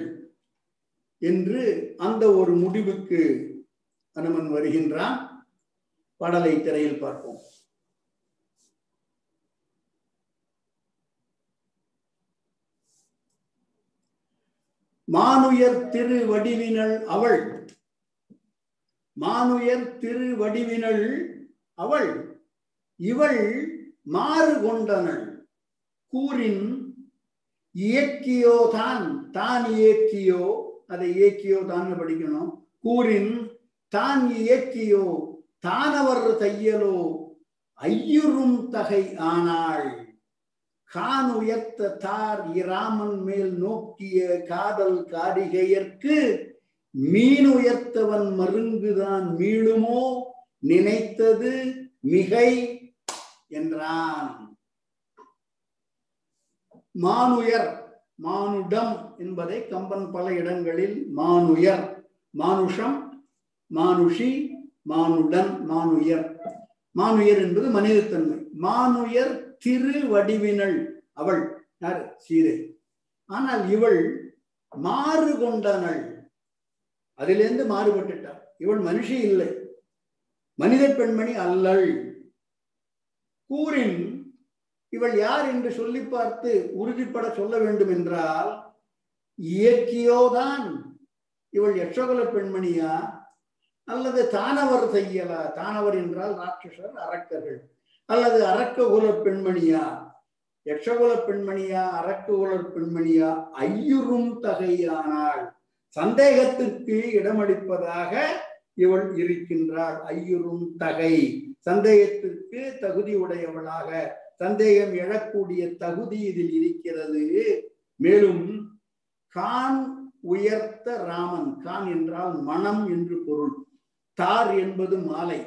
என்று அந்த ஒரு முடிவுக்கு அனுமன் வருகின்றான். பாடலை திரையில் பார்ப்போம். மானுயர் திரு வடிவினள் அவள். மானுயர் திரு வடிவினள் அவள். இவள் மாறு கொண்டனள். கூறின் இயக்கியோ தான் தான் இயக்கியோ அதை இயக்கியோ தான் படிக்கணும். கூறின் தான் இயக்கியோ தானவர் தையலோ ஐயுறும் தகை ஆனாள். கான் உயர்த்த தார் இராமன் மேல் நோக்கிய காதல் காரிகையர்க்கு மீன் உயர்த்தவன் மருங்குதான் மீளுமோ நினைத்தது மிகை என்றான். மானுயர் மானுடம் என்பதை கம்பன் பல இடங்களில் மானுயர் மானுஷம் மானுஷி மானுடன் மானுயர். மானுயர் என்பது மனிதத்தன்மை. மானுயர் திரு வடிவினள். அவள் யார்? சீதை ஆனால் இவள் மாறு கொண்டனள். அதிலிருந்து மாறுபட்டுட்டாள். இவள் மனுஷி இல்லை. மனித பெண்மணி அல்லள். கூறின் இவள் யார் என்று சொல்லி பார்த்து உறுதிப்பட சொல்ல வேண்டும் என்றால் இயக்கியோதான் இவள் யட்சகுல பெண்மணியா? அல்லது தானவர் செய்யலா? தானவர் என்றால் ராட்சசர் அரக்கர்கள். அல்லது அரக்க குல பெண்மணியா? யட்சகுல பெண்மணியா அரக்க குல பெண்மணியா? ஐயுறும் தகையானாள் சந்தேகத்திற்கு இடமளிப்பதாக இவள் இருக்கின்றாள். ஐயுறும் தகை. சந்தேகத்திற்கு தகுதி உடையவளாக சந்தேகம் எழக்கூடிய தகுதி இதில் இருக்கிறது. மேலும் கான் உயர்த்த ராமன் கான் என்றால் மனம் என்று பொருள். தார் என்பது மாலை.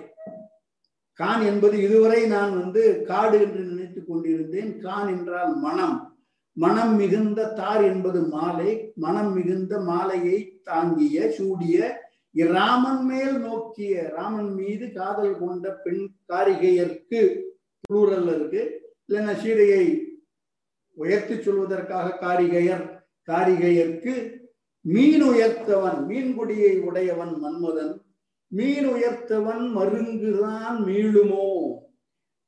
கான் என்பது இதுவரை நான் வந்து காடு என்று நினைத்துக் கொண்டிருந்தேன். கான் என்றால் மனம். மனம் மிகுந்த தார் என்பது மாலை. மனம் மிகுந்த மாலையை தாங்கிய சூடிய ராமன் மேல் நோக்கிய ராமன் மீது காதல் கொண்ட பெண் காரிகையர்க்கு புளூரல் இருக்கு. இல்லைன்னா சீதையை உயர்த்தி சொல்வதற்காக காரிகையர் காரிகையர்க்கு மீன் உயர்த்தவன் மீன்குடியை உடையவன் மன்மதன். மீன் உயர்த்தவன் மருங்குதான் மீளுமோ?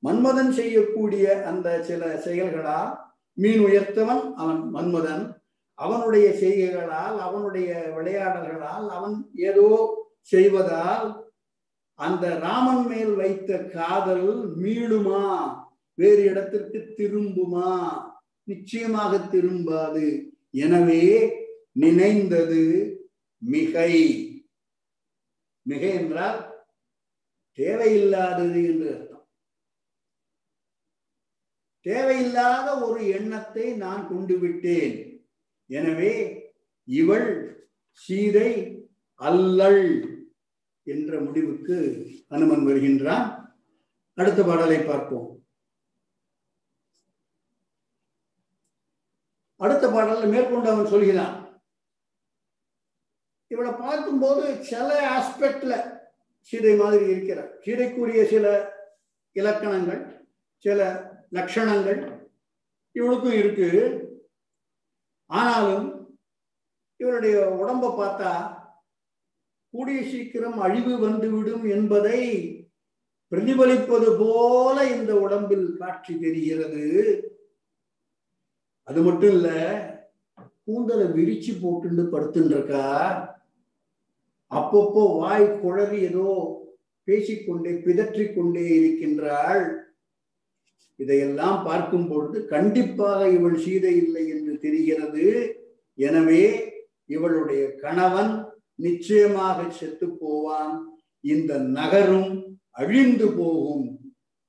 மன்மதன் செய்யக்கூடிய அந்த சில செயல்களா? மீன் உயர்த்தவன் அவன் மன்மதன். அவனுடைய செய்கைகளால் அவனுடைய விளையாடல்களால் அவன் ஏதோ செய்வதால் அந்த ராமன் மேல் வைத்த காதல் மீளுமா? வேறு இடத்திற்கு திரும்புமா? நிச்சயமாக திரும்பாது. எனவே நினைந்தது மிகை. மிகை என்றால் தேவையில்லாதது என்று அர்த்தம். தேவையில்லாத ஒரு எண்ணத்தை நான் கொண்டு விட்டேன். எனவே இவள் சீதை அல்லள் என்ற முடிவுக்கு அனுமன் வருகின்றான். அடுத்த பாடலை பார்ப்போம். அடுத்த பாடலில் மேற்கொண்டு அவன் சொல்கிறான். இவளை பார்க்கும்போது சில ஆஸ்பெக்டில் சீதை மாதிரி இருக்கிறார். சீதைக்குரிய சில இலக்கணங்கள் சில லட்சணங்கள் இவளுக்கும் இருக்கு. ஆனாலும் இவருடைய உடம்பை பார்த்தா கூடிய சீக்கிரம் அழிவு வந்துவிடும் என்பதை பிரதிபலிப்பது போல இந்த உடம்பில் காட்சி தெரிகிறது. அது மட்டும் இல்ல கூந்தலை விரிச்சு போட்டுண்டு படுத்துட்டு இருக்கா அப்பப்போ வாய் குழறி ஏதோ பேசிக்கொண்டே பிதற்றிக் கொண்டே இருக்கின்றாள். இதையெல்லாம் பார்க்கும் பொழுது கண்டிப்பாக இவள் சீதை இல்லை என்று தெரிகிறது. எனவே இவளுடைய கணவன் நிச்சயமாக செத்து போவான். இந்த நகரும் அழிந்து போகும்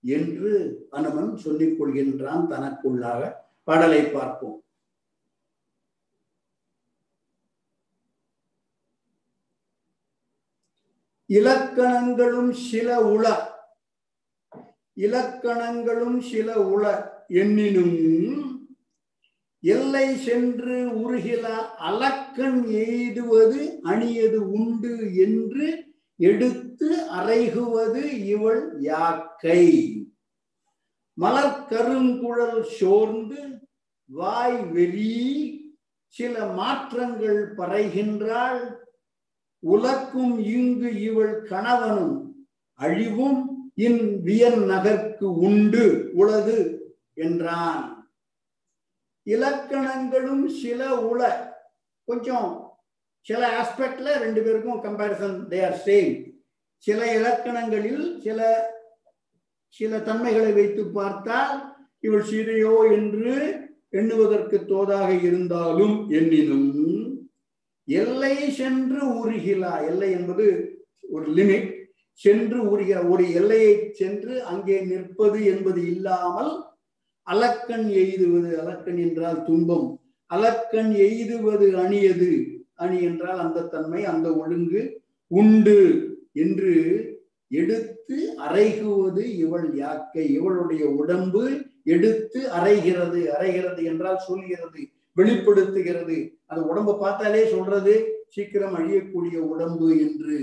என்று அனுமன் சொல்லிக் கொள்கின்றான் தனக்குள்ளாக. பாடலை பார்ப்போம். இலக்கணங்களும் சில உள இலக்கணங்களும் சில உள எண்ணினும் எல்லை சென்று உருகில அலக்கண் எய்துவது அணியது உண்டு என்று எடுத்து அறைகுவது இவள் யாக்கை. மலர் கருங்குழல் சோர்ந்து வாய் வெறி சில மாற்றங்கள் பறைகின்றாள் உலக்கும் இங்கு இவள் கணவனும் அழிவும் இன் வியன் நகர்க்கு உண்டு உளது என்றான். இலக்கணங்களும் சில உள கொஞ்சம் சில ஆஸ்பெக்ட்ல ரெண்டு பேருக்கும் கம்பேரிசன் தே ஆர் சேம் சில இலக்கணங்களில் சில சில தன்மைகளை வைத்து பார்த்தால் இவள் சீதையோ என்று எண்ணுவதற்கு தோதாக இருந்தாலும் எண்ணினும் எல்லை சென்று உருகிலா எல்லை என்பது ஒரு லிமிட். சென்று உருகிற ஒரு எல்லையை சென்று அங்கே நிற்பது என்பது இல்லாமல் அலக்கண் எய்துவது. அலக்கண் என்றால் துன்பம். அலக்கண் எய்துவது அணியது. அணி என்றால் அந்த தன்மை அந்த ஒழுங்கு உண்டு என்று எடுத்து அரைகுவது இவள் யாக்கை இவளுடைய உடம்பு எடுத்து அரைகிறது அரைகிறது என்றால் சொல்கிறது வெளிப்படுத்துகிறது. அந்த உடம்பை பார்த்தாலே சொல்றது சீக்கிரம் அழியக்கூடிய உடம்பு என்று.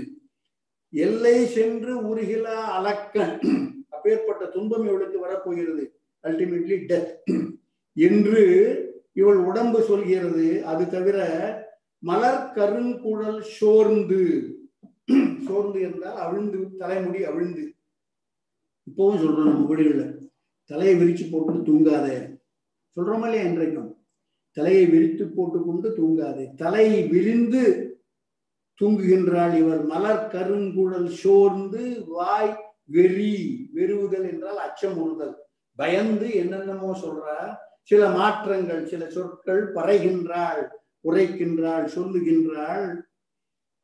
எல்லை சென்று உருகிலா அலக்கன் அப்பேற்பட்ட துன்பம் இவளுக்கு வரப்போகிறது. அல்டிமேட்லி டெத் என்று இவள் உடம்பு சொல்கிறது. அது தவிர மலர் கருங்குழல் சோர்ந்து. சோர்ந்து என்றால் அவிழ்ந்து தலைமுடி அவிழ்ந்து. இப்பவும் சொல்றோம் நம்ம வீடுகள்ல தலையை விரிச்சு போட்டு தூங்காதே. சொல்றோமா இல்லையா இன்றைக்கும்? தலையை விரித்து போட்டுக்கொண்டு தூங்காதே. தலை விரிந்து தூங்குகின்றாள் இவர் மலர் கருங்குழல் சோர்ந்து வாய் வெறி வெறுவுதல் என்றால் அச்சம் உறுதல். பயந்து என்னென்னமோ சொல்றா சில மாற்றங்கள் சில சொற்கள் பறைகின்றாள் உரைக்கின்றாள் சொல்லுகின்றாள்.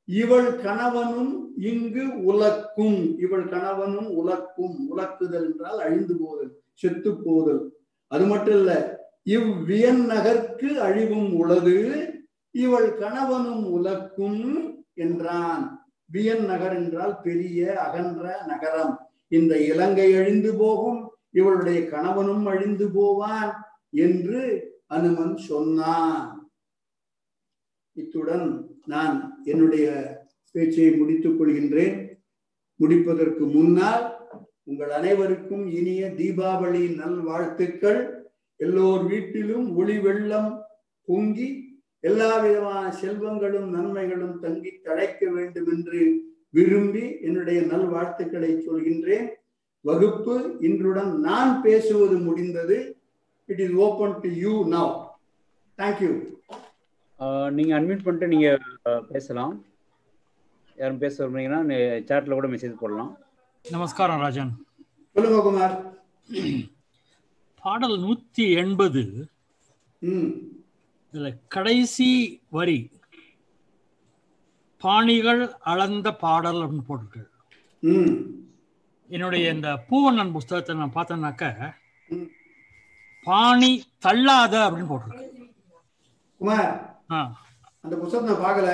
இவள் கணவனும் இங்கு உலக்கும். இவள் கணவனும் உலக்கும். உலக்குதல் என்றால் அழிந்து போதல் செத்து போதல். அது மட்டும் இல்ல இவ்வியன் நகர்க்கு அழிவும் உளது இவள் கணவனும் உலக்கும் என்றான். வியன் நகர் என்றால் பெரிய அகன்ற நகரம். இந்த இலங்கை அழிந்து போகும் இவளுடைய கணவனும் அழிந்து போவான் என்று அனுமன் சொன்னான். இத்துடன் நான் என்னுடைய பேச்சை முடித்துக் கொள்கின்றேன். முடிப்பதற்கு முன்னால் உங்கள் அனைவருக்கும் இனிய தீபாவளி நல்வாழ்த்துக்கள். எல்லோர் வீட்டிலும் ஒளி வெள்ளம் பொங்கி எல்லா விதமான செல்வங்களும் நன்மைகளும் தங்கி தழைக்க வேண்டும் என்று விரும்பி என்னுடைய நல்வாழ்த்துக்களை சொல்கின்றேன். வகுப்பு இன்றுடன் நான் பேசுவது முடிந்தது. It is open to you now thank you நீங்க அட்மிட் பண்ணிட்டு நீங்க பேசலாம். யாரும் பேச விரும்புறீங்கன்னா சாட்டில் கூட மெசேஜ் போடலாம். நமஸ்காரம் ராஜன். சொல்லுங்க குமார். பாடல் நூத்தி எண்பது. இதுல கடைசி வரி. பாணிகள் அளந்த பாடல் அப்படின்னு போட்டிருக்கு. என்னுடைய இந்த பூவண்ணன் புஸ்தகத்தை நான் பார்த்தேன்னாக்க. பாணி தள்ளாத அப்படின்னு போட்டிருக்கு. குமார் அந்த புத்தகத்தை நான் பார்க்கல.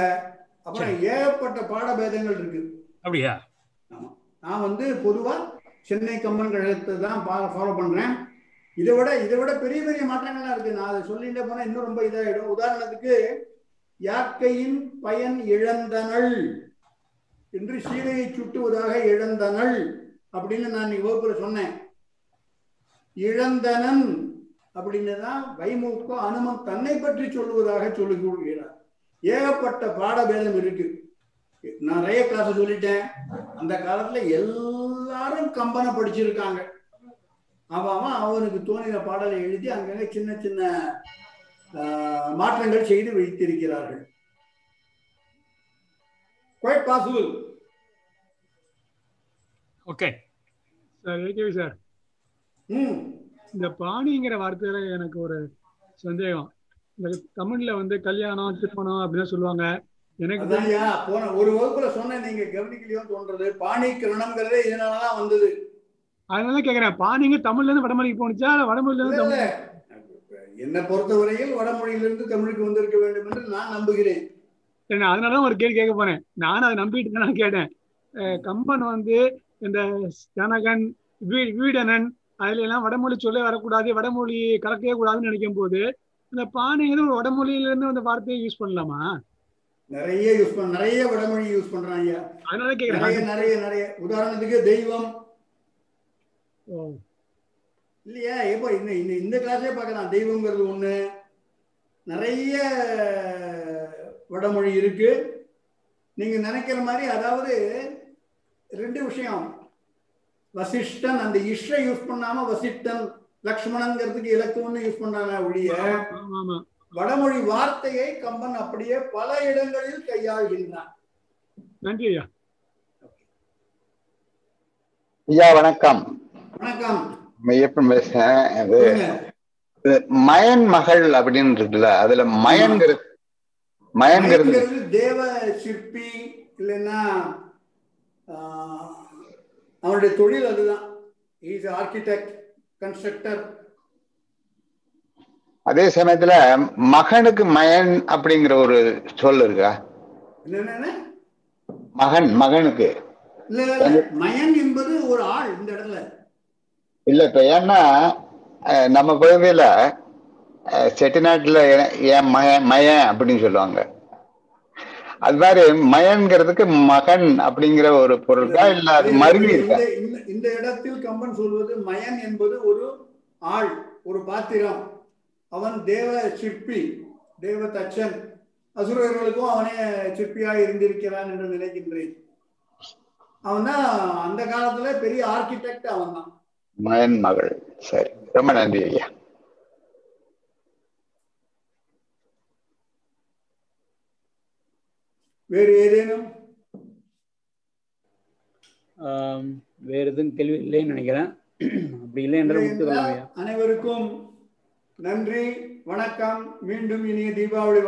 அப்புறம் ஏகப்பட்ட பாடபேதங்கள் இருக்கு. அப்படியா? நான் வந்து பொதுவா சென்னை கம்பன் கழகத்தை தான் ஃபாலோ பண்றேன். இதை விட இதை விட பெரிய பெரிய மாற்றங்கள்லாம் இருக்கு. நான் அதை சொல்லிட்டே போனா இன்னும் ரொம்ப இதாயிடும். உதாரணத்துக்கு யாக்கையின் பயன் இழந்தனள் என்று சீதையை சுட்டுவதாக இழந்தனள் அப்படின்னு நான் வகுப்புல சொன்னேன். இழந்தனன் அப்படின்னு தான் வைமுக அனுமன் தன்னை பற்றி சொல்லுவதாக சொல்லிக் கொள்கிறார் ஏகப்பட்ட பாடபேதம் இருக்கு. நான் நிறைய கிளாஸ் சொல்லிட்டேன். அந்த காலத்துல எல்லாரும் கம்பனை படிச்சிருக்காங்க. அவன் அவன் அவனுக்கு தோணின பாடலை எழுதி அங்கங்க சின்ன சின்ன மாற்றங்கள் செய்து வைத்திருக்கிறார்கள். Quite possible okay sir sir ம். இந்த பாணிங்கிற வார்த்தையில எனக்கு ஒரு சந்தேகம். இந்த தமிழ்ல வந்து கல்யாணம் திருமணம் அப்படின்னு சொல்லுவாங்க. எனக்கு போன ஒரு வகுப்புல சொன்னேன் நீங்க கவனிக்கலையோ தோன்றது. பாணி கிரணம்ங்கிறதே இதனாலதான் வந்தது. அதனால கேக்குறேன். பாணிங்க தமிழ்ல இருந்து வடமொழிக்கு போனுச்சா இல்ல வடமொழியில இருந்து தமிழ். என்னை பொறுத்தவரையில் வடமொழியிலிருந்து தமிழுக்கு வந்திருக்க வேண்டும் என்று நான் நம்புகிறேன். அதனாலதான் ஒரு கேள்வி கேட்க போனேன் நானும் அதை நம்பிட்டு நான் கேட்டேன். கம்பன் வந்து இந்த ஜனகன் வீடனன் அதுல எல்லாம் வடமொழி சொல்ல வரக்கூடாது வடமொழி கலக்கவே கூடாதுன்னு நினைக்கும் போது இந்த பாணிங்கிறது ஒரு வடமொழியில இருந்து அந்த வார்த்தையை யூஸ் பண்ணலாமா? நிறைய யூஸ் பண்ண நிறைய வடமொழி யூஸ் பண்றாங்க. அதனால கேக்குறேன். நிறைய நிறைய உதாரணத்துக்கு தெய்வம். இல்லையா? இப்போ இந்த இந்த இந்த கிளாஸே பார்க்கலாம். தெய்வங்கிறது ஒண்ணு. நிறைய வடமொழி இருக்கு. நீங்க நினைக்கிற மாதிரி அதாவது ரெண்டு விஷயம். வசிஷ்டன் அந்த இஷ்ட யூஸ் பண்ணாம வசிஷ்டன் லக்ஷ்மணங்கிறதுக்கு இலக்குவன்னு யூஸ் பண்ணாங்க ஒழிய வடமொழி வார்த்தையை கம்பன் அப்படியே பல இடங்களில் கையாள்கின்றான். நன்றி ஐயா. ஐயா வணக்கம். வணக்கம். மையப்பன் பேசுறேன். மயன் மகள் அப்படின்னு இருக்குல்ல அதுல மயன்கிறது மயன்கிறது. மயங்கிறது தேவ சிற்பி இல்லைன்னா ஆஹ், அவனுடைய தொழில் அதுதான். இஸ் ஆர்கிடெக்ட் கன்ஸ்ட்ரக்டர் அதே சமயத்துல மகனுக்கு மயன் அப்படிங்கிற ஒரு சொல் இருக்கா? மகன் மகனுக்கு. மயன் என்பது ஒரு ஆள் இந்த இடத்துல. இல்ல இப்ப ஏன்னா நம்ம அஹ், செட்டிநாட்டுல என் மயன் மயன் அப்படின்னு சொல்லுவாங்க. அது மாதிரி மயன்கிறதுக்கு மகன் அப்படிங்கிற ஒரு பொருளா இல்ல அது மருவி இருக்கா? இந்த- இடத்தில் கம்பன் சொல்வது மயன் என்பது ஒரு ஆள் ஒரு பாத்திரம். அவன் தேவ சிற்பி தேவ தச்சன் அசுரர்களுக்கும் அவனே சிற்பியாக இருந்திருக்கிறான் என்று நினைக்கின்றேன். அவன் தான் அந்த காலத்துல பெரிய ஆர்கிடெக்ட் அவன் தான் மயன் மகள். சரி ரொம்ப நன்றி ஐயா. வேறு ஏதேனும்? வேற எதுவும் கேள்வி இல்லைன்னு நினைக்கிறேன். அப்படி இல்லை என்ற அனைவருக்கும் நன்றி வணக்கம். மீண்டும் இனிய தீபாவளி